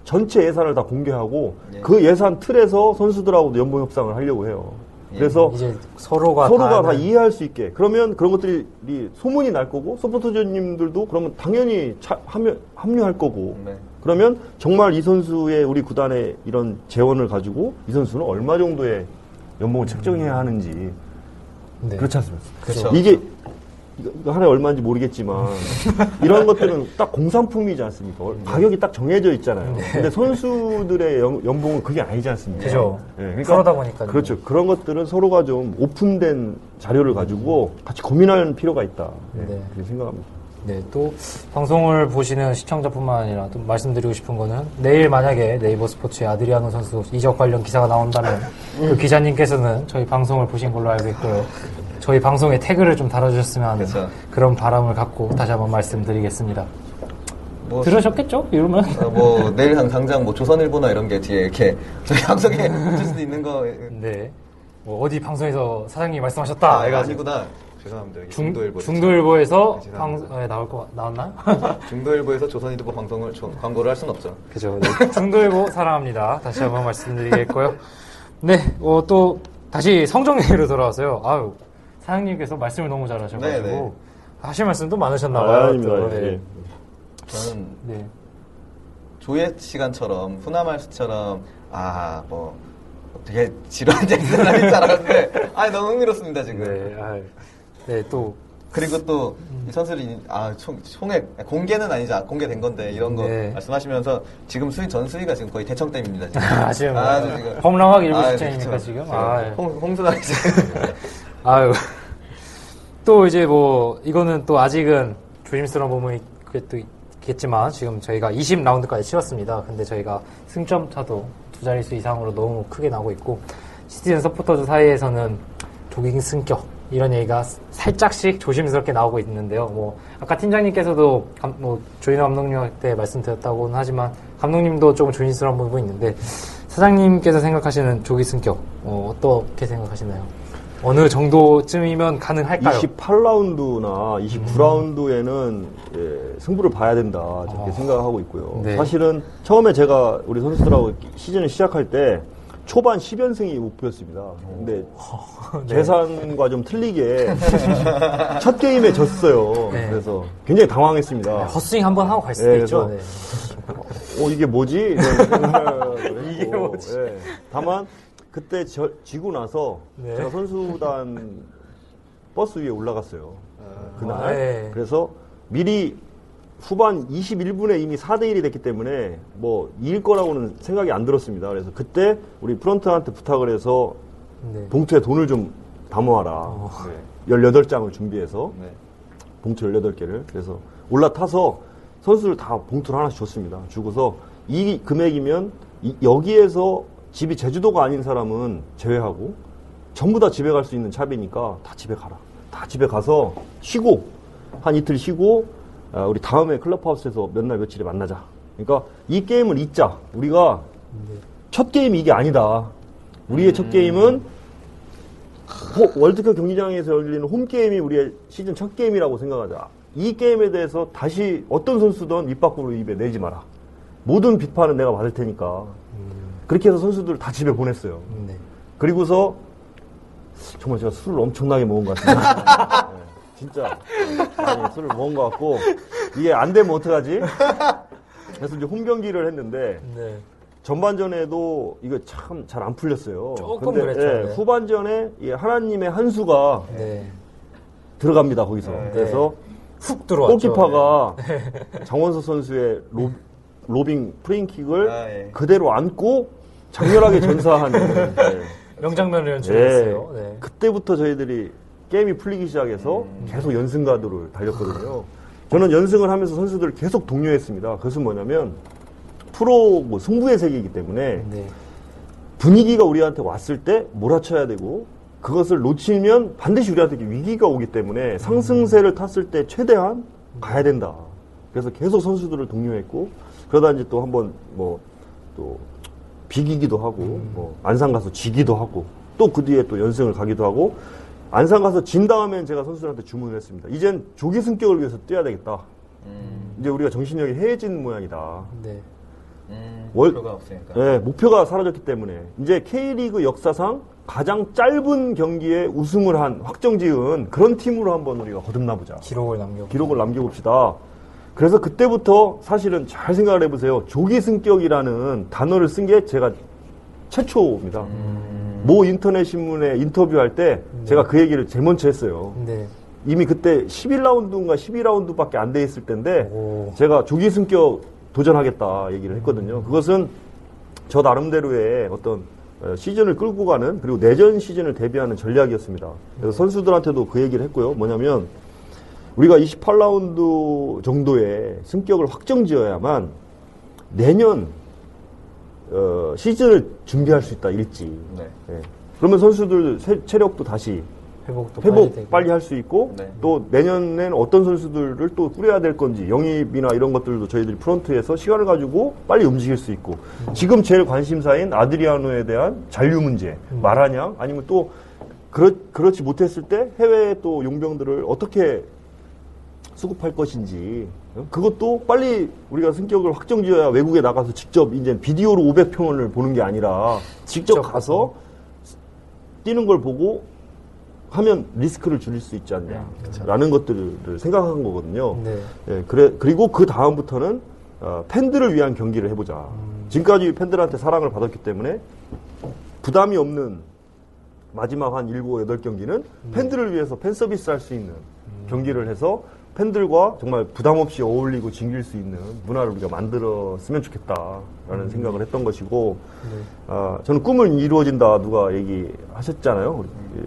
전체 예산을 다 공개하고 예. 그 예산 틀에서 선수들하고도 연봉 협상을 하려고 해요. 예. 그래서 이제 서로가 서로가 다 아는- 이해할 수 있게 그러면 그런 것들이 소문이 날 거고 서포터즈님들도 그러면 당연히 차- 합류, 합류할 거고 네. 그러면 정말 이 선수의 우리 구단의 이런 재원을 가지고 이 선수는 얼마 정도의 연봉을 책정해야 하는지 네. 그렇지 않습니까? 그렇죠. 이게 이거, 하나에 얼마인지 모르겠지만 이런 것들은 딱 공산품이지 않습니까? 네. 가격이 딱 정해져 있잖아요. 근데 선수들의 연, 연봉은 그게 아니지 않습니까? 그죠. 예, 그러니까 프로다 보니까요. 그렇죠. 그런 것들은 서로가 좀 오픈된 자료를 가지고 같이 고민할 필요가 있다. 예, 네. 그렇게 생각합니다. 네, 또 방송을 보시는 시청자뿐만 아니라 또 말씀드리고 싶은 거는 내일 만약에 네이버 스포츠에 아드리아노 선수 이적 관련 기사가 나온다면 그 기자님께서는 저희 방송을 보신 걸로 알고 있고요. 저희 방송에 태그를 좀 달아주셨으면 하는 그렇죠. 그런 바람을 갖고 다시 한번 말씀드리겠습니다. 뭐 들으셨겠죠? 이러면? 어, 뭐 내일 당- 당장 뭐 조선일보나 이런 게 뒤에 이렇게 저희 방송에 붙을 수도 있는 거. 네. 뭐 어디 방송에서 사장님이 말씀하셨다. 아, 이거 아니구나. 죄송합니다. 중, 중도일보. 중도일보에서 네, 방, 죄송합니다. 에 나올 거, 나왔나요? 중도일보에서 조선일보 방송을 조- 광고를 할 수는 없죠. 그죠. 네. 중도일보 사랑합니다. 다시 한번 말씀드리겠고요. 네, 어, 또 다시 성정리로 돌아와서요. 아유, 사장님께서 말씀을 너무 잘하셔가지고 네, 네. 하실 말씀도 많으셨나봐요. 아, 아닙니다. 또. 예. 네. 저는 네. 조회 시간처럼 후나말스처럼 아 뭐 되게 지루한 얘기를 하는 줄 알았는데 아 너무 흥미롭습니다 지금. 네, 아유. 네, 또 그리고 또이 선수들이 아 총, 총액 공개는 아니죠 아, 공개된 건데 이런 거 네. 말씀하시면서 지금 수위 전 수위가 지금 거의 대청댐입니다. 지금. 아주 지금 홈런왕 일부 아, 직전이니까 그렇죠. 지금. 지금 아, 예. 홍, 홍수가 지금 아유. 또 이제 뭐, 이거는 또 아직은 조심스러운 부분이 그게 또 있겠지만, 지금 저희가 20라운드까지 치렀습니다. 근데 저희가 승점 차도 두 자릿수 이상으로 너무 크게 나오고 있고, 시티즌 서포터즈 사이에서는 조깅 승격, 이런 얘기가 살짝씩 조심스럽게 나오고 있는데요. 뭐, 아까 팀장님께서도 감- 뭐, 조인호 감독님한테 말씀드렸다고는 하지만, 감독님도 조금 조심스러운 부분이 있는데, 사장님께서 생각하시는 조기 승격, 어, 어떻게 생각하시나요? 어느 정도쯤이면 가능할까요? 28라운드나 29라운드에는 예, 승부를 봐야 된다 저렇게 아. 생각하고 있고요. 네. 사실은 처음에 제가 우리 선수들하고 시즌을 시작할 때 초반 10연승이 목표였습니다. 근데 네. 재산과 좀 틀리게 첫 게임에 졌어요. 네. 그래서 굉장히 당황했습니다. 헛스윙 한번 하고 갈 수도 네, 있죠. 어 이게 뭐지? 이런 이게 생각을 뭐지? 예. 다만 그때 저- 지고 나서 네. 제가 선수단 버스 위에 올라갔어요. 그날. 아, 네. 그래서 미리 후반 21분에 이미 4대 1이 됐기 때문에 뭐 이길 거라고는 생각이 안 들었습니다. 그래서 그때 우리 프런트한테 부탁을 해서 네. 봉투에 돈을 좀 담아와라. 네. 18장을 준비해서 네. 봉투 18개를. 그래서 올라타서 선수들 다 봉투를 하나씩 줬습니다. 주고서 이 금액이면 이- 여기에서 집이 제주도가 아닌 사람은 제외하고 전부 다 집에 갈 수 있는 차비니까 다 집에 가라. 다 집에 가서 쉬고 한 이틀 쉬고 아, 우리 다음에 클럽하우스에서 몇 날 며칠에 만나자. 그러니까 이 게임을 잊자. 우리가 첫 게임이 이게 아니다. 우리의 첫 게임은 호- 월드컵 경기장에서 열리는 홈게임이 우리의 시즌 첫 게임이라고 생각하자. 이 게임에 대해서 다시 어떤 선수든 입 밖으로 입에 내지 마라. 모든 비판은 내가 받을 테니까. 그렇게 해서 선수들을 다 집에 보냈어요. 네. 그리고서 정말 제가 술을 엄청나게 먹은 것 같습니다. 네, 진짜 많이 술을 먹은 것 같고 이게 안 되면 어떡하지? 그래서 이제 홈 경기를 했는데 네. 전반전에도 이거 참 잘 안 풀렸어요. 조금 근데, 그랬죠, 예, 네. 후반전에 이 하나님의 한 수가 네. 들어갑니다 거기서. 그래서 훅 들어왔죠. 골키퍼가 장원서 선수의 로, 로빙 프레인킥을 아, 예. 그대로 안고 장렬하게 전사하는. 네. 명장면을 연출했어요. 예. 네. 그때부터 저희들이 게임이 풀리기 시작해서 계속 연승 가도를 달렸거든요. 저는 연승을 하면서 선수들을 계속 독려했습니다. 그것은 뭐냐면 프로 뭐 승부의 세계이기 때문에 네. 분위기가 우리한테 왔을 때 몰아쳐야 되고 그것을 놓치면 반드시 우리한테 위기가 오기 때문에 상승세를 탔을 때 최대한 가야 된다. 그래서 계속 선수들을 독려했고 그러다 이제 또 한번 뭐 또 비기기도 하고 뭐 안산 가서 지기도 하고 또 그 뒤에 또 연승을 가기도 하고 안산 가서 진 다음엔 제가 선수들한테 주문을 했습니다. 이젠 조기 승격을 위해서 뛰어야 되겠다. 음, 이제 우리가 정신력이 해진 모양이다. 네. 음, 월- 목표가 없으니까. 네, 목표가 사라졌기 때문에 이제 K리그 역사상 가장 짧은 경기에 우승을 한 확정지은 그런 팀으로 한번 우리가 거듭나 보자. 기록을 남겨. 기록을 남겨 봅시다. 그래서 그때부터 사실은 잘 생각을 해보세요. 조기 승격이라는 단어를 쓴 게 제가 최초입니다. 모 인터넷 신문에 인터뷰할 때 제가 그 얘기를 제일 먼저 했어요. 네. 이미 그때 11라운드인가 12라운드밖에 안 돼 있을 때인데 오. 제가 조기 승격 도전하겠다 얘기를 했거든요. 그것은 저 나름대로의 어떤 어, 시즌을 끌고 가는 그리고 내전 시즌을 대비하는 전략이었습니다. 그래서 선수들한테도 그 얘기를 했고요. 뭐냐면 우리가 28라운드 정도의 승격을 확정 지어야만 내년 어, 시즌을 준비할 수 있다 일찍. 네. 예. 그러면 선수들 세- 체력도 다시 회복도 회복 되고. 빨리 할 수 있고 네. 또 내년엔 어떤 선수들을 또 꾸려야 될 건지 영입이나 이런 것들도 저희들이 프런트에서 시간을 가지고 빨리 움직일 수 있고 지금 제일 관심사인 아드리아노에 대한 잔류 문제 마라냥 아니면 또 그렇, 그렇지 못했을 때 해외 또 용병들을 어떻게 수급할 것인지 어? 그것도 빨리 우리가 승격을 확정지어야 외국에 나가서 직접 이제 비디오로 500평을 보는 게 아니라 직접 직접 가서 뛰는 걸 보고 하면 리스크를 줄일 수 있지 않냐라는 것들을 생각한 거거든요. 네. 예, 그래 그리고 그 다음부터는 어, 팬들을 위한 경기를 해보자. 지금까지 팬들한테 사랑을 받았기 때문에 부담이 없는 마지막 한 7, 8경기는 팬들을 위해서 팬 서비스 할 수 있는 경기를 해서 팬들과 정말 부담 없이 어울리고 즐길 수 있는 문화를 우리가 만들었으면 좋겠다라는 생각을 했던 것이고, 아, 저는 꿈은 이루어진다 누가 얘기하셨잖아요. 예,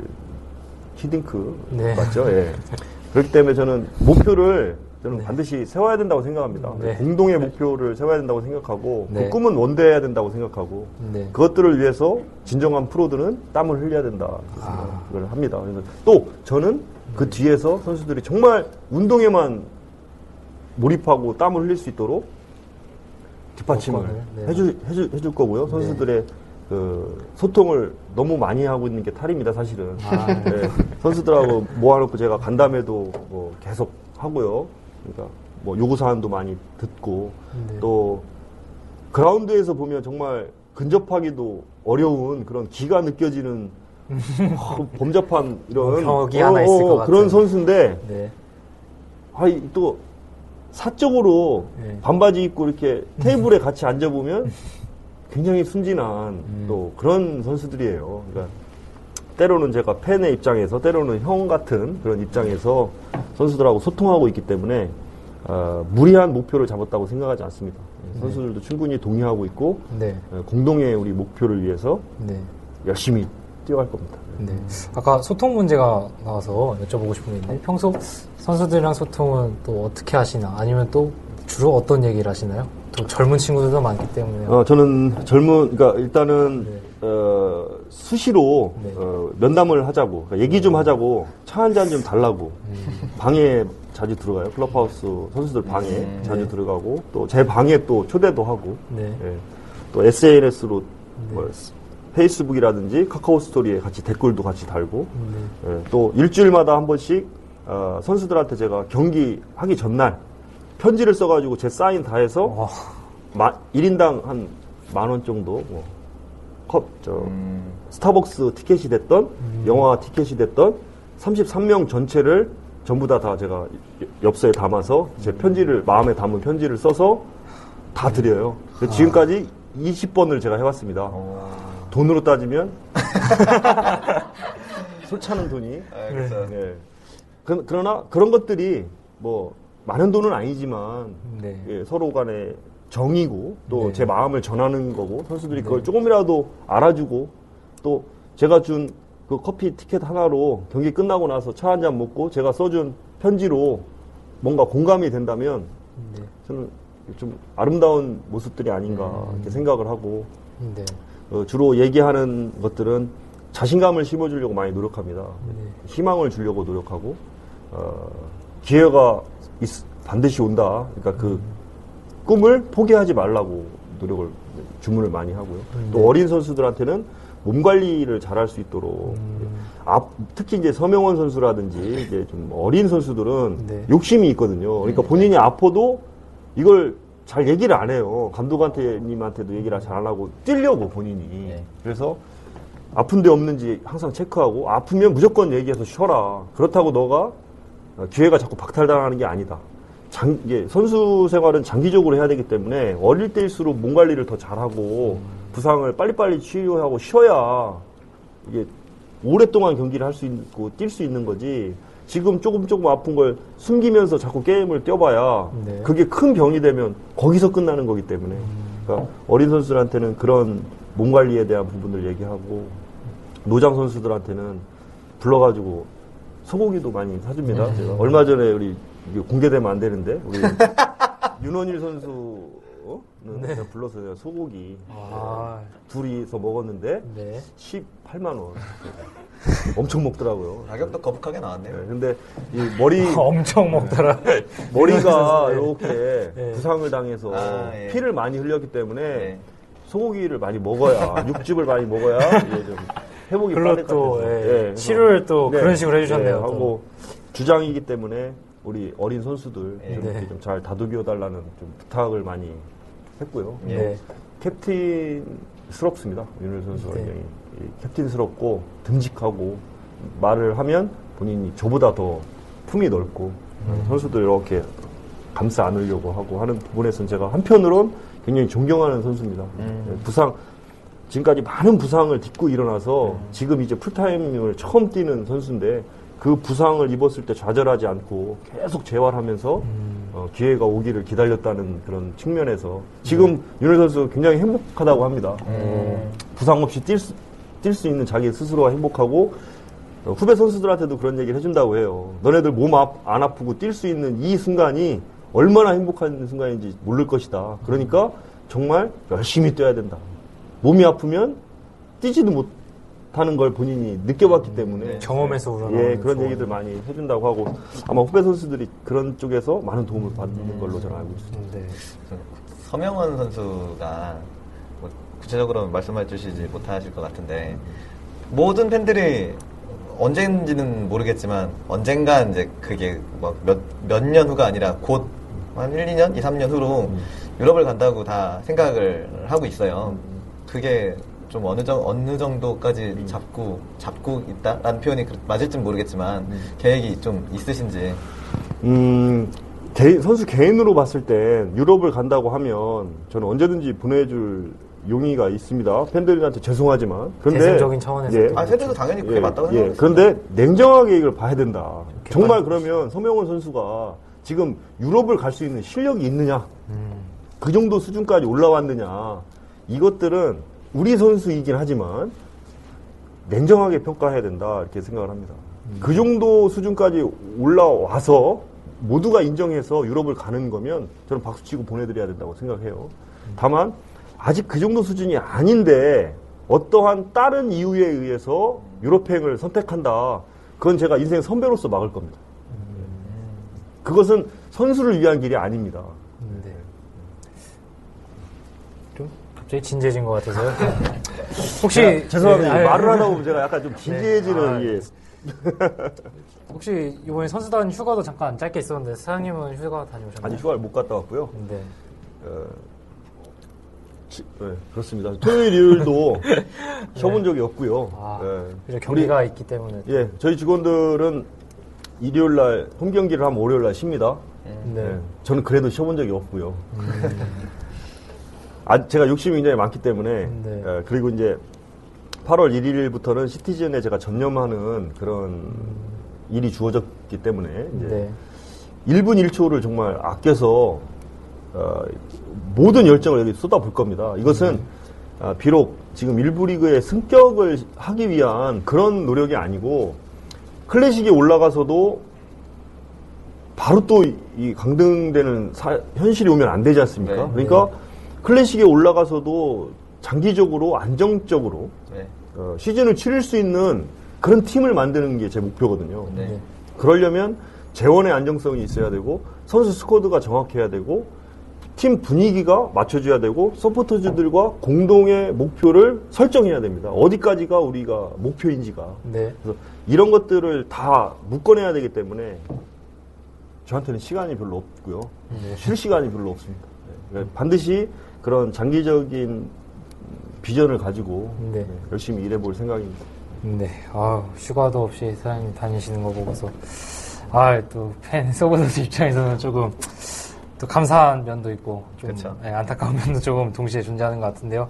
히딩크 네. 맞죠? 예. 그렇기 때문에 저는 목표를 저는 반드시 세워야 된다고 생각합니다. 네. 공동의 목표를 세워야 된다고 생각하고 네. 그 꿈은 원대해야 된다고 생각하고 네. 그것들을 위해서 진정한 프로들은 땀을 흘려야 된다 아. 생각을 합니다. 그래서 또 저는 그 뒤에서 선수들이 정말 운동에만 몰입하고 땀을 흘릴 수 있도록 뒷받침을 네. 해주, 해주, 해줄 거고요. 선수들의 그 소통을 너무 많이 하고 있는 게 탈입니다, 사실은. 아. 네, 선수들하고 모아놓고 제가 간담회도 뭐 계속 하고요. 그러니까 뭐 요구 사항도 많이 듣고 네. 또 그라운드에서 보면 정말 근접하기도 어려운 그런 기가 느껴지는 어, 범접한 이런 뭐 벽이 하나 있을 것 그런 같은. 선수인데 네. 아이 또 사적으로 네. 반바지 입고 이렇게 테이블에 같이 앉아 보면 굉장히 순진한 음. 또 그런 선수들이에요. 그러니까 때로는 제가 팬의 입장에서 때로는 형 같은 그런 입장에서 선수들하고 소통하고 있기 때문에 어, 무리한 목표를 잡았다고 생각하지 않습니다. 선수들도 충분히 동의하고 있고 네. 어, 공동의 우리 목표를 위해서 네. 열심히 뛰어갈 겁니다. 네. 아까 소통 문제가 나와서 여쭤보고 싶은 게 있는데 평소 선수들이랑 소통은 또 어떻게 하시나 아니면 또 주로 어떤 얘기를 하시나요? 또 젊은 친구들도 많기 때문에 어, 저는 젊은, 그러니까 일단은, 네. 어, 수시로, 네. 어, 면담을 하자고, 그러니까 얘기 좀 하자고, 차 한 잔 좀 달라고, 음. 방에 자주 들어가요. 클럽하우스 선수들 방에 음, 자주 들어가고, 또 제 방에 또 초대도 하고, 네. 예. 또 SNS로, 뭐, 페이스북이라든지 카카오 스토리에 같이 댓글도 같이 달고, 네. 예, 또 일주일마다 한 번씩 어, 선수들한테 제가 경기 하기 전날 편지를 써가지고 제 사인 다 해서 와, 마, 1인당 한 만 원 정도 뭐, 컵, 저, 음. 스타벅스 티켓이 됐던 영화 티켓이 됐던 33명 전체를 전부 다 다 제가 엽서에 담아서 제 편지를 마음에 담은 편지를 써서 다 드려요. 그래서 지금까지 20번을 제가 해왔습니다. 돈으로 따지면 술 차는 돈이 아, 그래서 네. 그, 그러나 그런 것들이 뭐 많은 돈은 아니지만 네. 예, 서로 간에 정이고 또 네. 제 마음을 전하는 거고 선수들이 그걸 조금이라도 알아주고 또 제가 준 그 커피 티켓 하나로 경기 끝나고 나서 차 한 잔 먹고 제가 써준 편지로 뭔가 공감이 된다면 네. 저는 좀 아름다운 모습들이 아닌가 이렇게 생각을 하고 네. 어, 주로 얘기하는 것들은 자신감을 심어주려고 많이 노력합니다. 희망을 주려고 노력하고 어, 기회가 있- 반드시 온다. 그러니까 그 꿈을 포기하지 말라고 노력을 주문을 많이 하고요. 또 어린 선수들한테는 몸 관리를 잘할 수 있도록 앞- 특히 이제 서명원 선수라든지 이제 좀 어린 선수들은 네. 욕심이 있거든요. 그러니까 본인이 아파도 이걸 잘 얘기를 안 해요. 감독한테 님한테도 얘기를 잘 안 하고 뛰려고 본인이. 그래서 아픈 데 없는지 항상 체크하고 아프면 무조건 얘기해서 쉬어라. 그렇다고 너가 어, 기회가 자꾸 박탈당하는 게 아니다. 장, 이게 선수 생활은 장기적으로 해야 되기 때문에 어릴 때일수록 몸 관리를 더 잘하고 부상을 빨리빨리 치료하고 쉬어야 이게 오랫동안 경기를 할 수 있고 뛸 수 있는 거지. 지금 조금 조금 아픈 걸 숨기면서 자꾸 게임을 뛰어봐야 네. 그게 큰 병이 되면 거기서 끝나는 거기 때문에 그러니까 어린 선수들한테는 그런 몸 관리에 대한 부분을 얘기하고 노장 선수들한테는 불러가지고 소고기도 많이 사줍니다. 제가 얼마 전에 우리 공개되면 안 되는데 우리 윤원일 선수 는 제가 불러서 소고기 아, 둘이서 먹었는데 네. 18만 원 엄청 먹더라고요. 가격도 거북하게 나왔네요. 네, 근데 이 머리 엄청 먹더라. 머리가 네. 이렇게 네. 부상을 당해서 아, 예. 피를 많이 흘렸기 때문에 네. 소고기를 많이 먹어야 육즙을 많이 먹어야 이게 좀 회복이 빠를 또, 것 같아서. 예, 그래서 치료를 또 그런 식으로 해주셨네요, 또. 하고 주장이기 때문에 우리 어린 선수들 예. 좀 네. 이렇게 좀잘 다독여 달라는 좀 부탁을 많이 했고요. 예. 네. 캡틴스럽습니다. 윤일 선수가 네. 굉장히 이 캡틴스럽고 듬직하고 말을 하면 본인이 저보다 더 품이 넓고 음. 선수들 이렇게 감싸 안으려고 하고 하는 부분에서는 제가 한편으론 굉장히 존경하는 선수입니다. 음. 네, 부상 지금까지 많은 부상을 딛고 일어나서 음. 지금 이제 풀타임을 처음 뛰는 선수인데 그 부상을 입었을 때 좌절하지 않고 계속 재활하면서 음. 어, 기회가 오기를 기다렸다는 그런 측면에서 지금 윤일 선수 굉장히 행복하다고 합니다. 어, 부상 없이 뛸 수, 뛸 수 있는 자기 스스로가 행복하고 어, 후배 선수들한테도 그런 얘기를 해준다고 해요. 너네들 몸 안 아프고 뛸 수 있는 이 순간이 얼마나 행복한 순간인지 모를 것이다. 그러니까 정말 열심히 뛰어야 된다. 몸이 아프면 뛰지도 못 하는 걸 본인이 느껴봤기 때문에 경험에서 우러나오는 예, 그런. 얘기들 많이 해준다고 하고 아마 후배 선수들이 그런 쪽에서 많은 도움을 받는 걸로 저는 알고 있습니다. 네. 서명원 선수가 뭐 구체적으로 말씀해 주시지 못하실 것 같은데 모든 팬들이 언젠지는 모르겠지만 언젠가 이제 그게 뭐몇년 후가 아니라 곧 한 1, 2년, 2, 3년 후로 유럽을 간다고 다 생각을 하고 있어요. 그게 좀 어느 정 어느 정도까지 음. 잡고 잡고 있다라는 표현이 그- 맞을진 모르겠지만 계획이 좀 있으신지 음, 개인- 선수 개인으로 봤을 때 유럽을 간다고 하면 저는 언제든지 보내줄 용의가 있습니다. 팬들한테 죄송하지만. 그런데 대승적인 차원에서 예, 또아 팬들도 당연히 그게 맞다고 생각합니다. 그런데 냉정하게 이걸 봐야 된다. 정말 객관적으로. 그러면 서명원 선수가 지금 유럽을 갈 수 있는 실력이 있느냐? 그 정도 수준까지 올라왔느냐? 이것들은 우리 선수이긴 하지만 냉정하게 평가해야 된다 이렇게 생각을 합니다. 그 정도 수준까지 올라와서 모두가 인정해서 유럽을 가는 거면 저는 박수치고 보내드려야 된다고 생각해요. 다만 아직 그 정도 수준이 아닌데 어떠한 다른 이유에 의해서 유럽행을 선택한다. 그건 제가 인생 선배로서 막을 겁니다. 그것은 선수를 위한 길이 아닙니다. 네. 좀 갑자기 진지해진 것 같아서요. 혹시 제가 죄송합니다. 네, 아니, 말을 하다 보면 제가 약간 좀 진지해지는 아, 예. 혹시 이번에 선수단 휴가도 잠깐 짧게 있었는데 사장님은 휴가 다녀오셨나요? 아직 휴가를 못 갔다 왔고요. 네. 어, 지- 네, 그렇습니다. 토요일, 일요일도 쉬어본 적이 없고요. 아, 네. 경기가 있기 때문에. 우리, 예, 저희 직원들은 일요일 날 홈 경기를 하면 월요일 날 쉽니다. 네. 네, 저는 그래도 쉬어본 적이 없고요. 아, 제가 욕심이 굉장히 많기 때문에 네. 예, 그리고 이제 8월 1일부터는 시티즌에 제가 전념하는 그런 일이 주어졌기 때문에 이제 네. 1분 1초를 정말 아껴서 어, 모든 열정을 여기 쏟아볼 겁니다. 이것은 아, 비록 지금 일부 리그의 승격을 하기 위한 그런 노력이 아니고 클래식에 올라가서도 바로 또 이 강등되는 사- 현실이 오면 안 되지 않습니까? 네. 그러니까 클래식에 올라가서도 장기적으로 안정적으로 네. 어, 시즌을 치를 수 있는 그런 팀을 만드는 게 제 목표거든요. 네. 그러려면 재원의 안정성이 있어야 되고 선수 스쿼드가 정확해야 되고 팀 분위기가 맞춰줘야 되고 서포터즈들과 공동의 목표를 설정해야 됩니다. 어디까지가 우리가 목표인지가 네. 그래서 이런 것들을 다 묶어내야 되기 때문에 저한테는 시간이 별로 없고요. 쉴 시간이 별로 없습니다. 네. 그러니까 반드시 그런 장기적인 비전을 가지고 네. 네, 열심히 일해볼 생각입니다. 네. 아 휴가도 없이 사장님 다니시는 거 보고서 아 또 팬 서포터스 입장에서는 조금 또 감사한 면도 있고 좀 그쵸. 네, 안타까운 면도 조금 동시에 존재하는 것 같은데요.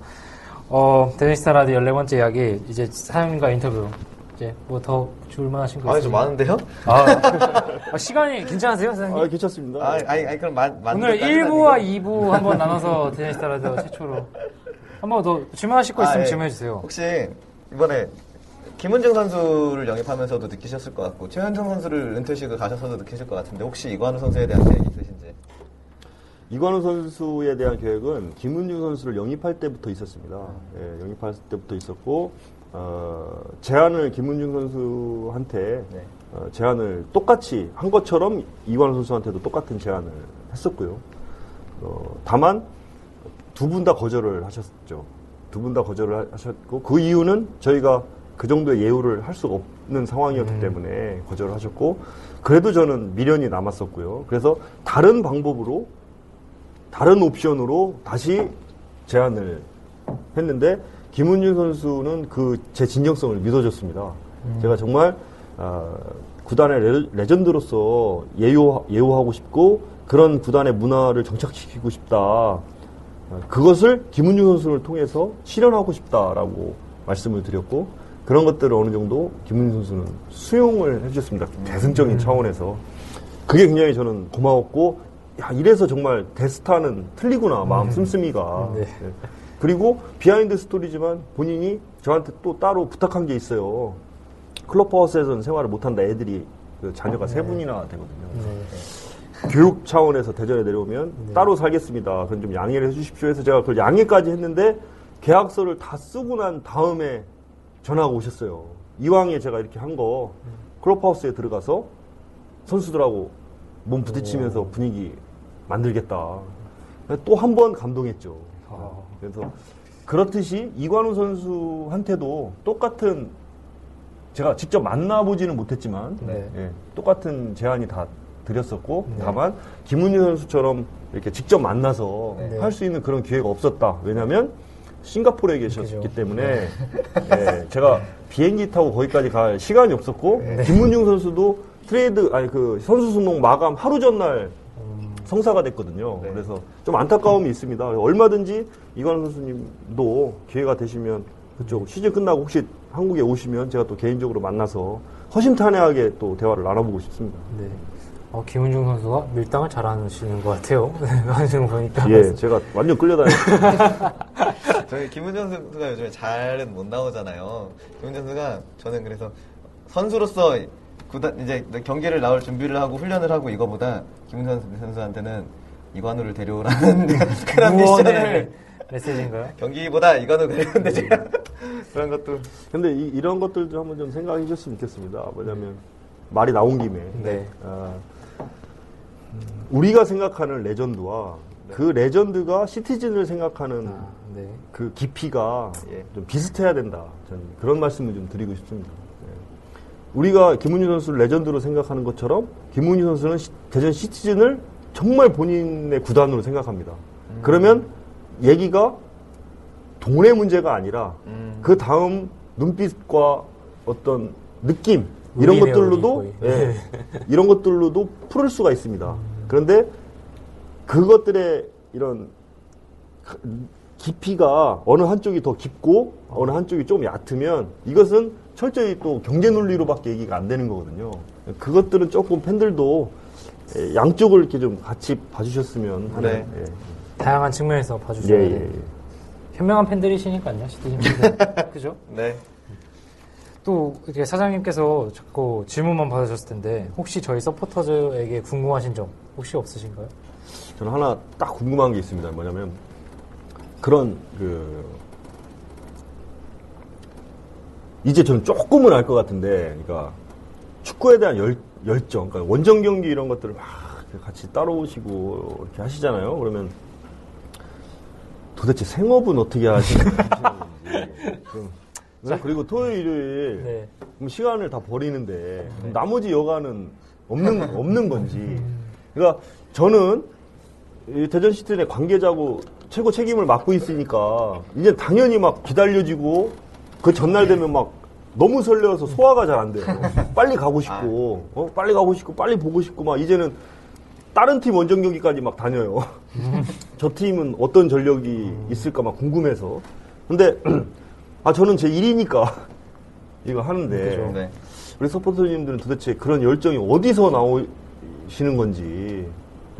어 대저니스타 라디오 14번째 이야기 이제 사장님과 인터뷰 이제 뭐 더 질문하실 거 아, 좀? 많은데요? 아, 아, 시간이 괜찮으세요, 사장님? 아, 괜찮습니다. 아, 아니, 아니, 그럼 만, 만 오늘 1부와 2부 한번 나눠서 대저니스타 라디오 최초로 한번 더 질문하실 거 있으면 아, 예. 질문해 주세요. 혹시 이번에 김은정 선수를 영입하면서도 느끼셨을 것 같고 최현정 선수를 은퇴식을 가셔서도 느끼실 것 같은데 혹시 이관우 선수에 대한 계획이 있으신지? 이관우 선수에 대한 계획은 김은중 선수를 영입할 때부터 있었습니다. 예, 영입할 때부터 있었고 어, 제안을 김은중 선수한테 네. 어, 제안을 똑같이 한 것처럼 이관우 선수한테도 똑같은 제안을 했었고요. 어, 다만 두 분 다 거절을 하셨죠. 두 분 다 거절을 하- 하셨고 그 이유는 저희가 그 정도의 예우를 할 수가 없는 상황이었기 때문에 거절을 하셨고 그래도 저는 미련이 남았었고요. 그래서 다른 방법으로 다른 옵션으로 다시 제안을 했는데 김은준 선수는 그 제 진정성을 믿어줬습니다. 제가 정말 아, 구단의 레, 레전드로서 예우, 예우하고 싶고 그런 구단의 문화를 정착시키고 싶다. 아, 그것을 김은중 선수를 통해서 실현하고 싶다라고 말씀을 드렸고 그런 것들을 어느 정도 김은중 선수는 수용을 해주셨습니다. 대승적인 차원에서 그게 굉장히 저는 고마웠고 야 이래서 정말 대스타는 틀리구나 마음 씀씀이가 네. 네. 그리고 비하인드 스토리지만 본인이 저한테 또 따로 부탁한 게 있어요. 클럽하우스에서는 생활을 못한다 애들이 그 자녀가 세 분이나 되거든요. 네. 교육 차원에서 대전에 내려오면 따로 살겠습니다. 그건 좀 양해를 해주십시오 해서 제가 그걸 양해까지 했는데 계약서를 다 쓰고 난 다음에 전화가 오셨어요. 이왕에 제가 이렇게 한 거 클럽하우스에 들어가서 선수들하고 몸 부딪히면서 분위기 만들겠다. 또 한 번 감동했죠. 아. 그래서 그렇듯이 이관우 선수한테도 똑같은 제가 직접 만나보지는 못했지만 네. 예, 똑같은 제안이 다 드렸었고 네. 다만 김은희 선수처럼 이렇게 직접 만나서 네. 할수 있는 그런 기회가 없었다. 왜냐하면 싱가포르에 계셨기 그죠. 때문에 예, 제가 비행기 타고 거기까지 갈 시간이 없었고 김문중 선수도 트레이드 아니 그 선수 등록 마감 하루 전날 성사가 됐거든요. 네. 그래서 좀 안타까움이 있습니다. 얼마든지 이관 선수님도 기회가 되시면 그쪽 시즌 끝나고 혹시 한국에 오시면 제가 또 개인적으로 만나서 허심탄회하게 또 대화를 나눠보고 싶습니다. 네. 어, 김은중 선수가 밀당을 잘하시는 것 같아요. 거 보니까. 예, 제가 완전 끌려다녔습니다. 저희 김은정 선수가 요즘에 잘은 못 나오잖아요. 김은정 선수가 저는 그래서 선수로서 구단 이제 경기를 나올 준비를 하고 훈련을 하고 이거보다 김은정 선수한테는 이관우를 데려오라는 그런 미션을 메시지인가요? 경기보다 이관우 데려오는데 제가 그런 것도 근데 이, 런 것들도 한번 좀 생각해 주셨으면 좋겠습니다. 뭐냐면 말이 나온 김에 네. 아, 음, 우리가 생각하는 레전드와 그 레전드가 시티즌을 생각하는 아, 네. 그 깊이가 예. 좀 비슷해야 된다. 저는 그런 말씀을 좀 드리고 싶습니다. 예. 우리가 김은희 선수를 레전드로 생각하는 것처럼 김은희 선수는 시- 대전 시티즌을 정말 본인의 구단으로 생각합니다. 그러면 얘기가 돈의 문제가 아니라 음. 그 다음 눈빛과 어떤 느낌 이런 것들로도. 예, 이런 것들로도 풀을 수가 있습니다. 그런데 그것들의 이런 깊이가 어느 한쪽이 더 깊고 어느 한쪽이 좀 얕으면 이것은 철저히 또 경제 논리로밖에 얘기가 안 되는 거거든요. 그것들은 조금 팬들도 예, 양쪽을 이렇게 좀 같이 봐주셨으면 하는. 네. 예. 다양한 측면에서 예, 봐주셔야 예, 돼요. 예. 현명한 팬들이시니까요, 시티즌 팬들. 그죠? 네. 또 이렇게 사장님께서 자꾸 질문만 받으셨을 텐데 혹시 저희 서포터즈에게 궁금하신 점 혹시 없으신가요? 저는 하나 딱 궁금한 게 있습니다. 뭐냐면 그런 그 이제 저는 조금은 알 것 같은데, 그러니까 축구에 대한 열, 열정, 그러니까 원정 경기 이런 것들을 막 같이 따라오시고 이렇게 하시잖아요. 그러면 도대체 생업은 어떻게 하시는 건지. 좀, 네? 그리고 토요일, 일요일 네. 시간을 다 버리는데 그럼 나머지 여가는 없는 없는 건지. 그러니까 저는 이 대전 시티즌의 관계자고 최고 책임을 맡고 있으니까 이제 당연히 막 기다려지고 그 전날 되면 막 너무 설레어서 소화가 잘 안 돼요. 빨리 가고 싶고, 어? 빨리 가고 싶고, 빨리 보고 싶고, 막 이제는 다른 팀 원정 경기까지 막 다녀요. 저 팀은 어떤 전력이 있을까 막 궁금해서. 근데, 아, 저는 제 일이니까 이거 하는데, 네. 우리 서포터님들은 도대체 그런 열정이 어디서 나오시는 건지,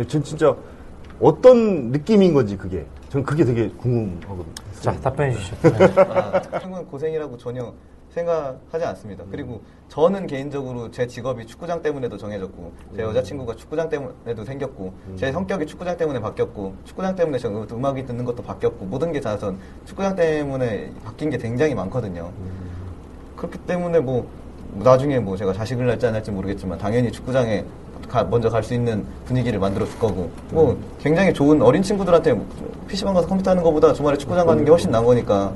전 진짜 어떤 느낌인 건지 그게. 전 그게 되게 궁금하거든요. 자, 답변해 주시죠. 네. 아, 친구는 고생이라고 전혀 생각하지 않습니다. 그리고 저는 개인적으로 제 직업이 축구장 때문에도 정해졌고, 제 여자친구가 축구장 때문에도 생겼고, 제 성격이 축구장 때문에 바뀌었고, 축구장 때문에 저 음악이 듣는 것도 바뀌었고, 모든 게 다 전 축구장 때문에 바뀐 게 굉장히 많거든요. 그렇기 때문에 뭐, 나중에 뭐 제가 자식을 날지 안 날지 모르겠지만, 당연히 축구장에 가- 먼저 갈 수 있는 분위기를 만들어 줄 거고, 뭐, 굉장히 좋은 어린 친구들한테 PC방 가서 컴퓨터 하는 것보다 주말에 축구장 가는 게 훨씬 나은 거니까,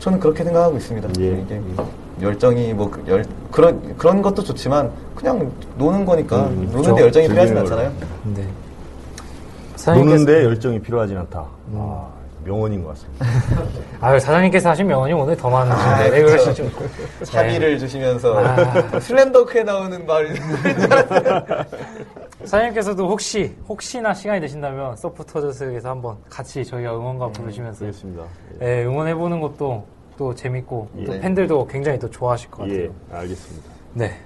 저는 그렇게 생각하고 있습니다. 예. 이게 열정이 뭐그 열, 그런 그런 것도 좋지만 그냥 노는 거니까 음, 노는데 그렇죠. 열정이 필요하진 않잖아요. 네. 노는데 열정이 필요하진 않다. 아, 명언인 것 같습니다. 아유, 사장님께서 하신 명언이 오늘 더 아, 많으신데, 왜 그렇죠. 그러시죠? 사기를 주시면서 아. 슬램덩크에 나오는 말인 줄 알았어요. 사장님께서도 혹시, 혹시나 시간이 되신다면, 서포터즈에서 한번 같이 저희가 응원가 부르시면서, 그렇습니다. 예, 응원해보는 것도 또 재밌고, 또 예. 팬들도 굉장히 또 좋아하실 것 같아요. 예, 알겠습니다. 네.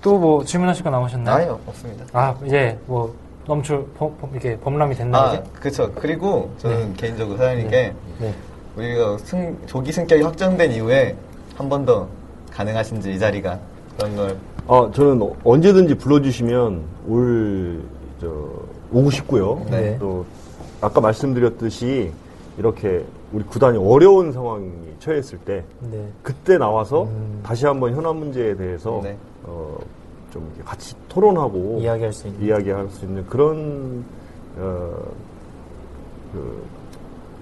또 뭐 질문하실 거 남으셨나요? 아니요 없습니다. 아, 이제 뭐 넘출 범, 범- 이게 범람이 됐나요? 아? 그렇죠. 그리고 저는 개인적으로 사장님께 네. 우리가 승, 조기 승격이 확정된 이후에 한 번 더 가능하신지 이 자리가 그런 걸 아, 저는 어- 언제든지 불러주시면 올, 저, 오고 싶고요. 네. 또, 아까 말씀드렸듯이 이렇게 우리 구단이 어려운 상황이 처했을 때, 네. 그때 나와서 음. 다시 한번 현안 문제에 대해서, 네. 어, 좀 같이 토론하고, 이야기할 수 있는. 이야기할 수 있는 그런, 어, 그,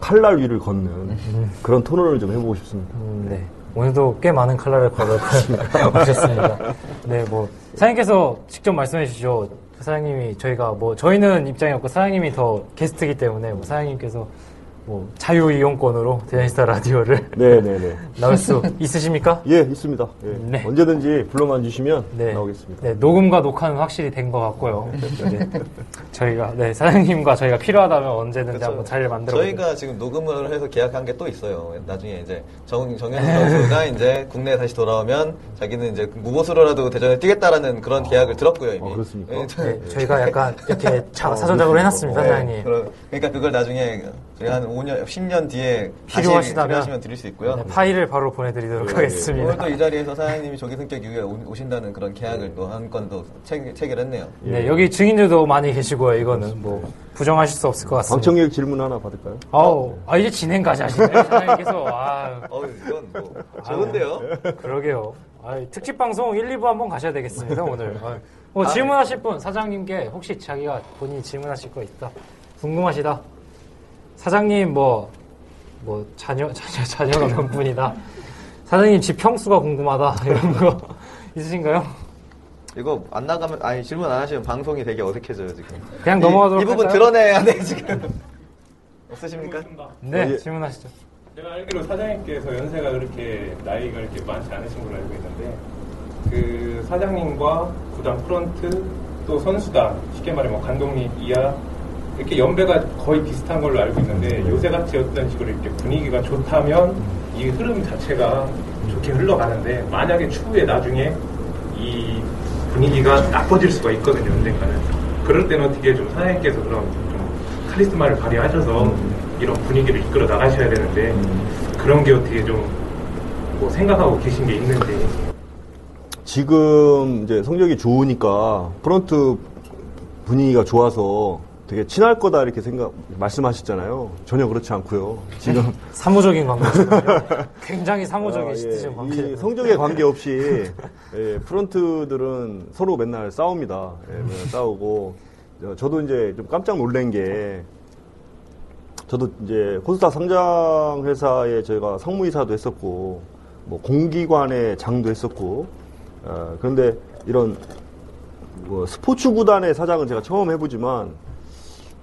칼날 위를 걷는 그런 토론을 좀 해보고 싶습니다. 음, 네. 오늘도 꽤 많은 칼날을 걸어오셨습니다. 네, 뭐, 사장님께서 직접 말씀해 주시죠. 사장님이 저희가 뭐, 저희는 입장이 없고 사장님이 더 게스트이기 때문에 뭐 사장님께서 뭐 자유 이용권으로 대전스타 라디오를 네네네. 나올 수 있으십니까? 예, 있습니다. 예. 네. 언제든지 불러만 주시면 네. 나오겠습니다. 네, 녹음과 녹화는 확실히 된 것 같고요. 네. 저희가 네 사장님과 저희가 필요하다면 언제든지 그렇죠. 한번 자리를 만들어 저희가 지금 녹음을 해서 계약한 게 또 있어요. 나중에 이제 정, 정현우 선수가 이제 국내에 다시 돌아오면 자기는 이제 무보수로라도 대전에 뛰겠다라는 그런 계약을 들었고요, 이미. 어, 그렇습니까? 예, 저- 네, 저희가 약간 이렇게 자, 사전적으로 해놨습니다, 네, 사장님. 그러, 그러니까 그걸 나중에 한 5년, 10년 뒤에 필요하시다면 필요하시면 드릴 수 있고요. 네, 파일을 바로 보내드리도록 예, 예. 하겠습니다. 오늘 또 이 자리에서 사장님이 조기 성격 이후에 오- 오신다는 그런 계약을 또 한 건도 체, 체결했네요. 네, 여기 증인들도 많이 계시고요. 이거는 뭐 부정하실 수 없을 것 같습니다. 방청객 질문 하나 받을까요? 아우, 아 이제 진행까지 하시네요, 사장님께서. 아, 어, 이건 뭐 좋은데요? 그러게요. 아, 특집 방송 1, 2부 한번 가셔야 되겠습니다, 오늘. 아, 뭐 질문하실 분, 사장님께 혹시 자기가 본인이 질문하실 거 있다. 궁금하시다. 사장님 뭐, 뭐, 자녀, 자녀, 자녀가 몇 분이다. 사장님 집 평수가 궁금하다. 이런 거 있으신가요? 이거 안 나가면, 아니, 질문 안 하시면 방송이 되게 어색해져요, 지금. 그냥 이- 넘어가도록 이, 부분 할까요? 드러내야 돼, 지금. 없으십니까? 네, 어, 예. 질문하시죠. 제가 알기로 사장님께서 연세가 그렇게 나이가 그렇게 많지 않으신 걸로 알고 있는데 그 사장님과 구단 프런트 또 선수단 쉽게 말해 뭐 감독님 이하 이렇게 연배가 거의 비슷한 걸로 알고 있는데 요새 같이 어떤 식으로 이렇게 분위기가 좋다면 이 흐름 자체가 좋게 흘러가는데 만약에 추후에 나중에 이 분위기가 나빠질 수가 있거든요 언젠가는. 그럴 때는 어떻게 좀 사장님께서 그런 좀 카리스마를 발휘하셔서 이런 분위기를 이끌어 나가셔야 되는데 그런 게 어떻게 좀 뭐 생각하고 계신 게 있는지. 지금 이제 성적이 좋으니까 프런트 분위기가 좋아서 되게 친할 거다 이렇게 생각 말씀하셨잖아요. 전혀 그렇지 않고요. 지금 사무적인 관계시군요. 굉장히 사무적인 아, 예. 시티즌 관계. 이 성적에 관계 없이 예, 프런트들은 서로 맨날 싸웁니다. 예, 맨날 싸우고 어, 저도 이제 좀 깜짝 놀란 게 저도 이제 코스타 상장 회사에 저희가 상무이사도 했었고 뭐 공기관의 장도 했었고 어, 그런데 이런 뭐 스포츠 구단의 사장은 제가 처음 해보지만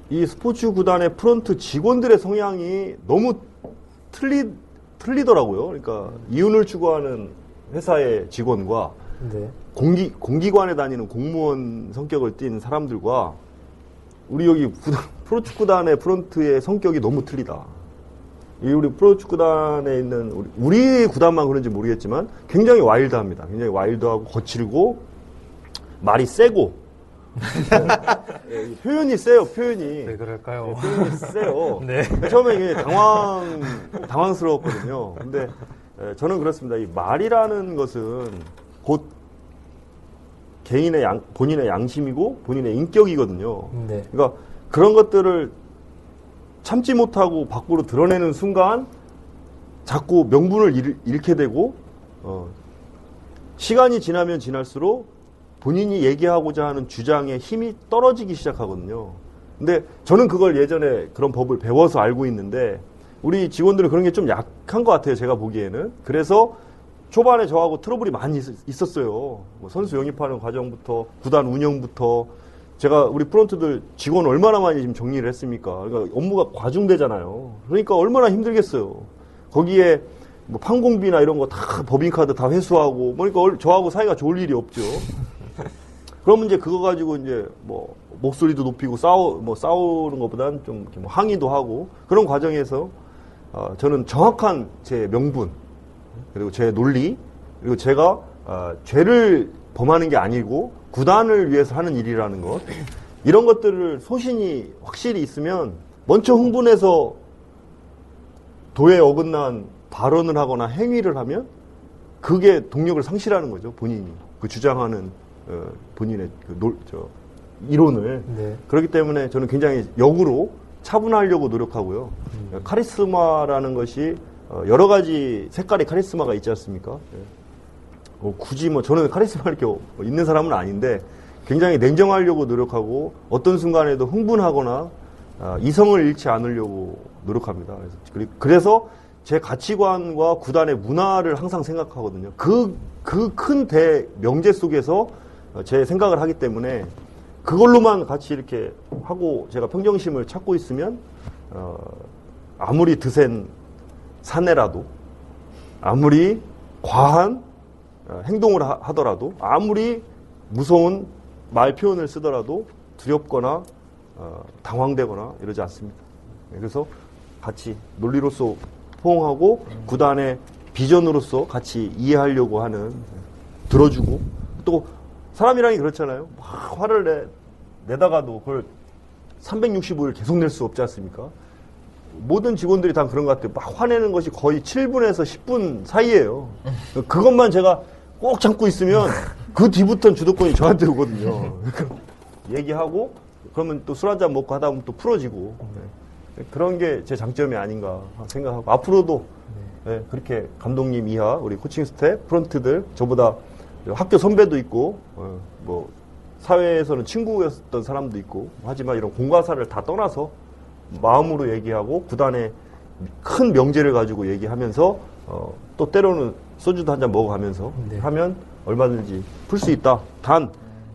이 스포츠 구단의 프런트 직원들의 성향이 너무 틀리 틀리더라고요. 그러니까 이윤을 추구하는 회사의 직원과 네. 공기 공기관에 다니는 공무원 성격을 띤 사람들과 우리 여기 구단, 프로축구단의 프런트의 성격이 너무 틀리다. 이 우리 프로축구단에 있는 우리, 우리 구단만 그런지 모르겠지만 굉장히 와일드합니다. 굉장히 와일드하고 거칠고 말이 세고 예, 표현이 세요. 표현이 왜 그럴까요? 표현이 세요. 네. 처음에 이게 당황, 당황스러웠거든요. 근데 에, 저는 그렇습니다. 이 말이라는 것은 곧 개인의 양, 본인의 양심이고 본인의 인격이거든요. 네. 그러니까 그런 것들을 참지 못하고 밖으로 드러내는 순간 자꾸 명분을 잃, 잃게 되고 어, 시간이 지나면 지날수록 본인이 얘기하고자 하는 주장의 힘이 떨어지기 시작하거든요. 근데 저는 그걸 예전에 그런 법을 배워서 알고 있는데 우리 직원들은 그런 게 좀 약한 것 같아요. 제가 보기에는. 그래서 초반에 저하고 트러블이 많이 있- 있었어요. 뭐 선수 영입하는 과정부터 구단 운영부터 제가 우리 프런트들 직원 얼마나 많이 지금 정리를 했습니까? 그러니까 업무가 과중되잖아요. 그러니까 얼마나 힘들겠어요. 거기에 뭐 판공비나 이런 거 다 법인카드 다 회수하고 그러니까 얼- 저하고 사이가 좋을 일이 없죠. 그러면 이제 그거 가지고 이제 뭐 목소리도 높이고 싸우 뭐 싸우는 것보다는 좀 이렇게 뭐 항의도 하고 그런 과정에서 어, 저는 정확한 제 명분 그리고 제 논리 그리고 제가 어, 죄를 범하는 게 아니고 구단을 위해서 하는 일이라는 것 이런 것들을 소신이 확실히 있으면 먼저 흥분해서 도에 어긋난 발언을 하거나 행위를 하면 그게 동력을 상실하는 거죠 본인이. 그 주장하는 어, 본인의 그 놀, 저, 이론을 네. 그렇기 때문에 저는 굉장히 역으로 차분하려고 노력하고요. 음. 카리스마라는 것이 어, 여러 가지 색깔의 카리스마가 있지 않습니까? 예. 뭐 굳이 뭐 저는 카리스마 이렇게 어- 있는 사람은 아닌데 굉장히 냉정하려고 노력하고 어떤 순간에도 흥분하거나 아, 이성을 잃지 않으려고 노력합니다. 그래서, 그래서 제 가치관과 구단의 문화를 항상 생각하거든요. 그, 그 큰 대 명제 속에서 어, 제 생각을 하기 때문에 그걸로만 같이 이렇게 하고 제가 평정심을 찾고 있으면 어, 아무리 드센 사내라도 아무리 과한 어, 행동을 하- 하더라도 아무리 무서운 말 표현을 쓰더라도 두렵거나 어, 당황되거나 이러지 않습니다. 네, 그래서 같이 논리로서 포옹하고 구단의 비전으로서 같이 이해하려고 하는 들어주고 또 사람이란 게 그렇잖아요. 막 화를 내, 내다가도 그걸 365일 계속 낼 수 없지 않습니까? 모든 직원들이 다 그런 것 같아요. 막 화내는 것이 거의 7분에서 10분 사이예요. 그것만 제가 꼭 참고 있으면 그 뒤부터는 주도권이 저한테 오거든요. 얘기하고 그러면 또 술 한잔 먹고 하다 보면 또 풀어지고 네. 그런 게 제 장점이 아닌가 생각하고 앞으로도 네, 그렇게 감독님 이하 우리 코칭 스텝 프런트들 저보다 학교 선배도 있고 어, 뭐 사회에서는 친구였던 사람도 있고 하지만 이런 공과사를 다 떠나서 마음으로 얘기하고 구단의 큰 명제를 가지고 얘기하면서 어, 또 때로는 소주도 한 잔 먹어가면서 네. 하면 얼마든지 풀 수 있다. 단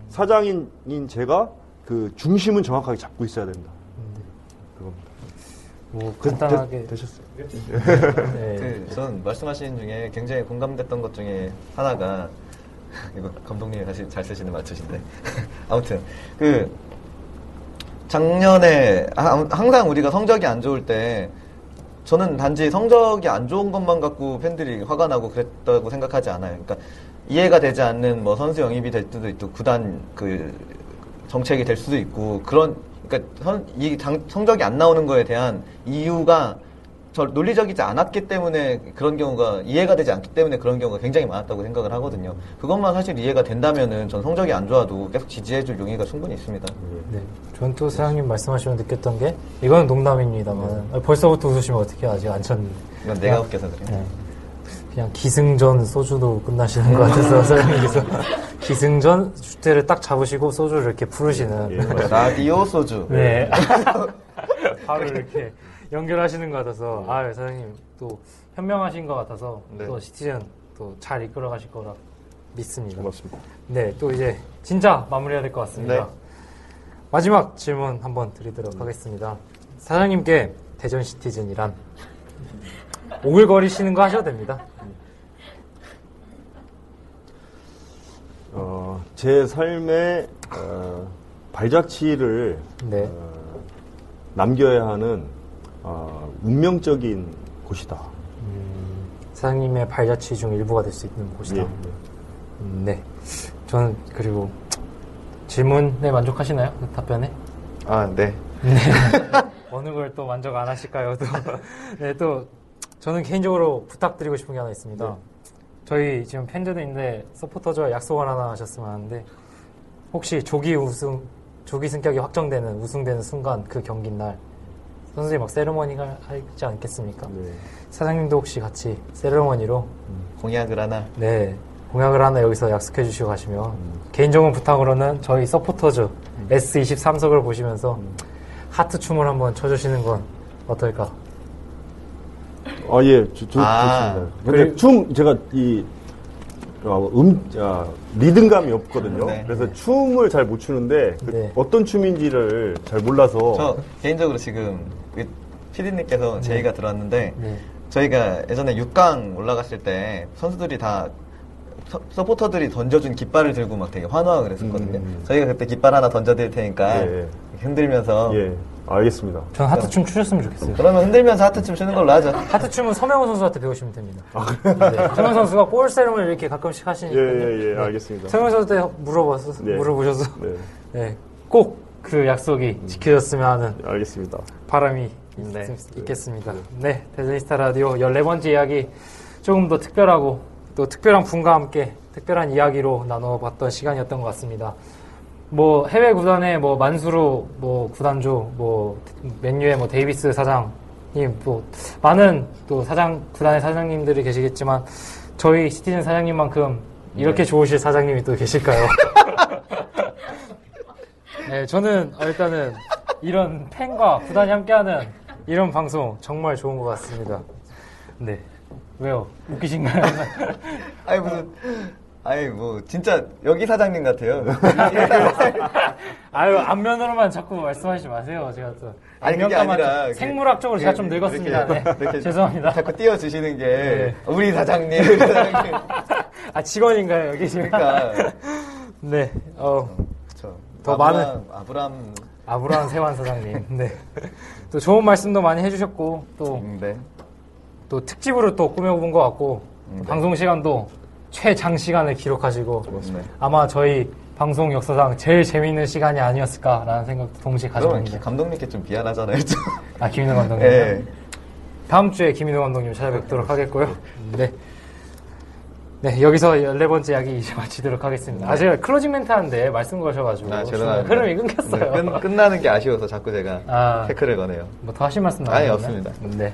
사장인 제가 그 중심은 정확하게 잡고 있어야 된다. 그겁니다. 뭐 되- 간단하게 되- 되셨어요? 네. 그, 전 말씀하신 중에 굉장히 공감됐던 것 중에 하나가, 이거 감독님이 다시 잘 쓰시는 말투신데. 아무튼, 그, 작년에, 하- 항상 우리가 성적이 안 좋을 때, 저는 단지 성적이 안 좋은 것만 갖고 팬들이 화가 나고 그랬다고 생각하지 않아요. 그러니까 이해가 되지 않는 뭐 선수 영입이 될 수도 있고 구단 그 정책이 될 수도 있고 그런 그러니까 선- 이 장- 성적이 안 나오는 거에 대한 이유가 저 논리적이지 않았기 때문에 그런 경우가 이해가 되지 않기 때문에 그런 경우가 굉장히 많았다고 생각을 하거든요. 그것만 사실 이해가 된다면은 전 성적이 안 좋아도 계속 지지해줄 용의가 충분히 있습니다. 네. 또 사장님 말씀하시면 느꼈던 게 이거는 농담입니다만 아, 벌써부터 웃으시면 어떻게 아직 안 쳤는데 이건 내가 웃겨서 그래. 네. 그냥 기승전 소주도 끝나시는 것 같아서 사장님께서 기승전 주제를 딱 잡으시고 소주를 이렇게 부르시는 예, 네. 라디오 소주. 네. 바로 이렇게 연결하시는 것 같아서 아 사장님 또 현명하신 것 같아서 네. 또 시티즌 또 잘 이끌어 가실 거라 믿습니다. 고맙습니다. 네, 또 이제 진짜 마무리해야 될 것 같습니다. 네. 마지막 질문 한번 드리도록 하겠습니다. 사장님께 대전 시티즌이란 오글거리시는 거 하셔도 됩니다. 어, 제 삶의 어, 발자취를 네. 어, 남겨야 하는 어, 운명적인 곳이다. 사장님의 발자취 중 일부가 될 수 있는 곳이다. 예, 음, 네. 저는 그리고 질문에 만족하시나요? 그 답변에? 아, 네. 어느 걸 또 만족 안 하실까요? 또. 네, 또 저는 개인적으로 부탁드리고 싶은 게 하나 있습니다. 네. 저희 지금 팬들도 있는데 서포터즈와 약속을 하나 하셨으면 하는데 혹시 조기 우승, 조기 승격이 확정되는 우승되는 순간 그 경기 날 선수들이 막 세레머니가 하지 않겠습니까? 네. 사장님도 혹시 같이 세레머니로 공약을 하나. 네 공약을 하나 여기서 약속해 주시고 가시면 개인적인 부탁으로는 저희 서포터즈 S23석을 보시면서 하트 춤을 한번 쳐주시는 건 어떨까? 아, 예, 조, 조, 아, 좋습니다. 근데 그리고- 춤, 제가 이, 어, 음, 아, 리듬감이 없거든요. 네. 그래서 춤을 잘 못 추는데, 그 네. 어떤 춤인지를 잘 몰라서. 저 개인적으로 지금 피디님께서 제의가 들어왔는데 네. 저희가 예전에 6강 올라갔을 때 선수들이 다 서, 서포터들이 던져준 깃발을 들고 막 되게 환호하고 그랬었거든요. 음. 저희가 그때 깃발 하나 던져드릴 테니까 예, 예. 흔들면서 예, 알겠습니다. 전 하트 춤 추셨으면 좋겠어요. 그러면 흔들면서 하트춤 추는 걸로 하죠. 하트 춤은 서명훈 선수한테 배우시면 됩니다. 네. 서명훈 선수가 골 세레머니 이렇게 가끔씩 예, 하시니까요. 예, 예, 네. 알겠습니다. 서명훈 선수한테 물어봐서 네. 물어보셔서 네, 네, 꼭그 약속이 지켜졌으면 하는 알겠습니다. 바람이 네. 있, 있겠습니다. 네, 대전스타 라디오 14번째 이야기 조금 더 특별하고 또 특별한 분과 함께 특별한 이야기로 나눠봤던 시간이었던 것 같습니다. 뭐 해외 구단의 뭐 만수르 뭐 구단주 뭐 맨유의 뭐 데이비스 사장님 또 많은 또 사장 구단의 사장님들이 계시겠지만 저희 시티즌 사장님만큼 이렇게 좋으실 사장님이 또 계실까요? 네, 저는 일단은 이런 팬과 구단이 함께하는 이런 방송 정말 좋은 것 같습니다. 네. 왜요? 웃기신가요? 아니 무슨 아니 뭐 진짜 여기 사장님 같아요. 아유 앞면으로만 자꾸 말씀하시지 마세요. 제가 또 아니, 그게 아니라 생물학적으로 제가 좀 이렇게- 늙었습니다. 네. 이렇게 죄송합니다. 자꾸 띄워주시는 게 네. 우리 사장님, 우리 사장님. 아 직원인가요 여기 지금? 그러니까 네. 어 그쵸. 더 아브람, 많은- 아브람 아브라함 세환 사장님. 네. 또 좋은 말씀도 많이 해주셨고 또 음, 네. 또 특집으로 또 꾸며본 것 같고 음, 네. 방송 시간도 최장 시간을 기록하시고 네. 아마 저희 방송 역사상 제일 재미있는 시간이 아니었을까라는 생각도 동시에 그러면 가져봅니다. 감독님께 좀 미안하잖아요. 좀. 아 김인호 감독님. 예. 다음 주에 김인호 감독님 찾아뵙도록 하겠고요. 네. 네, 여기서 14번째 이야기 이제 마치도록 하겠습니다. 아, 제가 closing 멘트 하는데 말씀 거셔가지고. 아, 죄송합니다. 흐름이 끊겼어요. 네, 끝, 끝나는 게 아쉬워서 자꾸 제가 아. 태클을 거네요. 뭐 더 하실 말씀 아니, 나오나요? 없습니다. 네.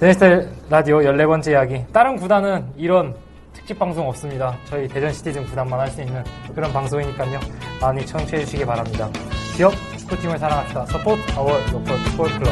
대저니스타 라디오 14번째 이야기. 다른 구단은 이런 특집 방송 없습니다. 저희 대전 시티즌 구단만 할 수 있는 그런 방송이니까요. 많이 청취해 주시기 바랍니다. 기업 축구팀을 사랑합시다. 서포트 아워 로컬 풋볼 클럽.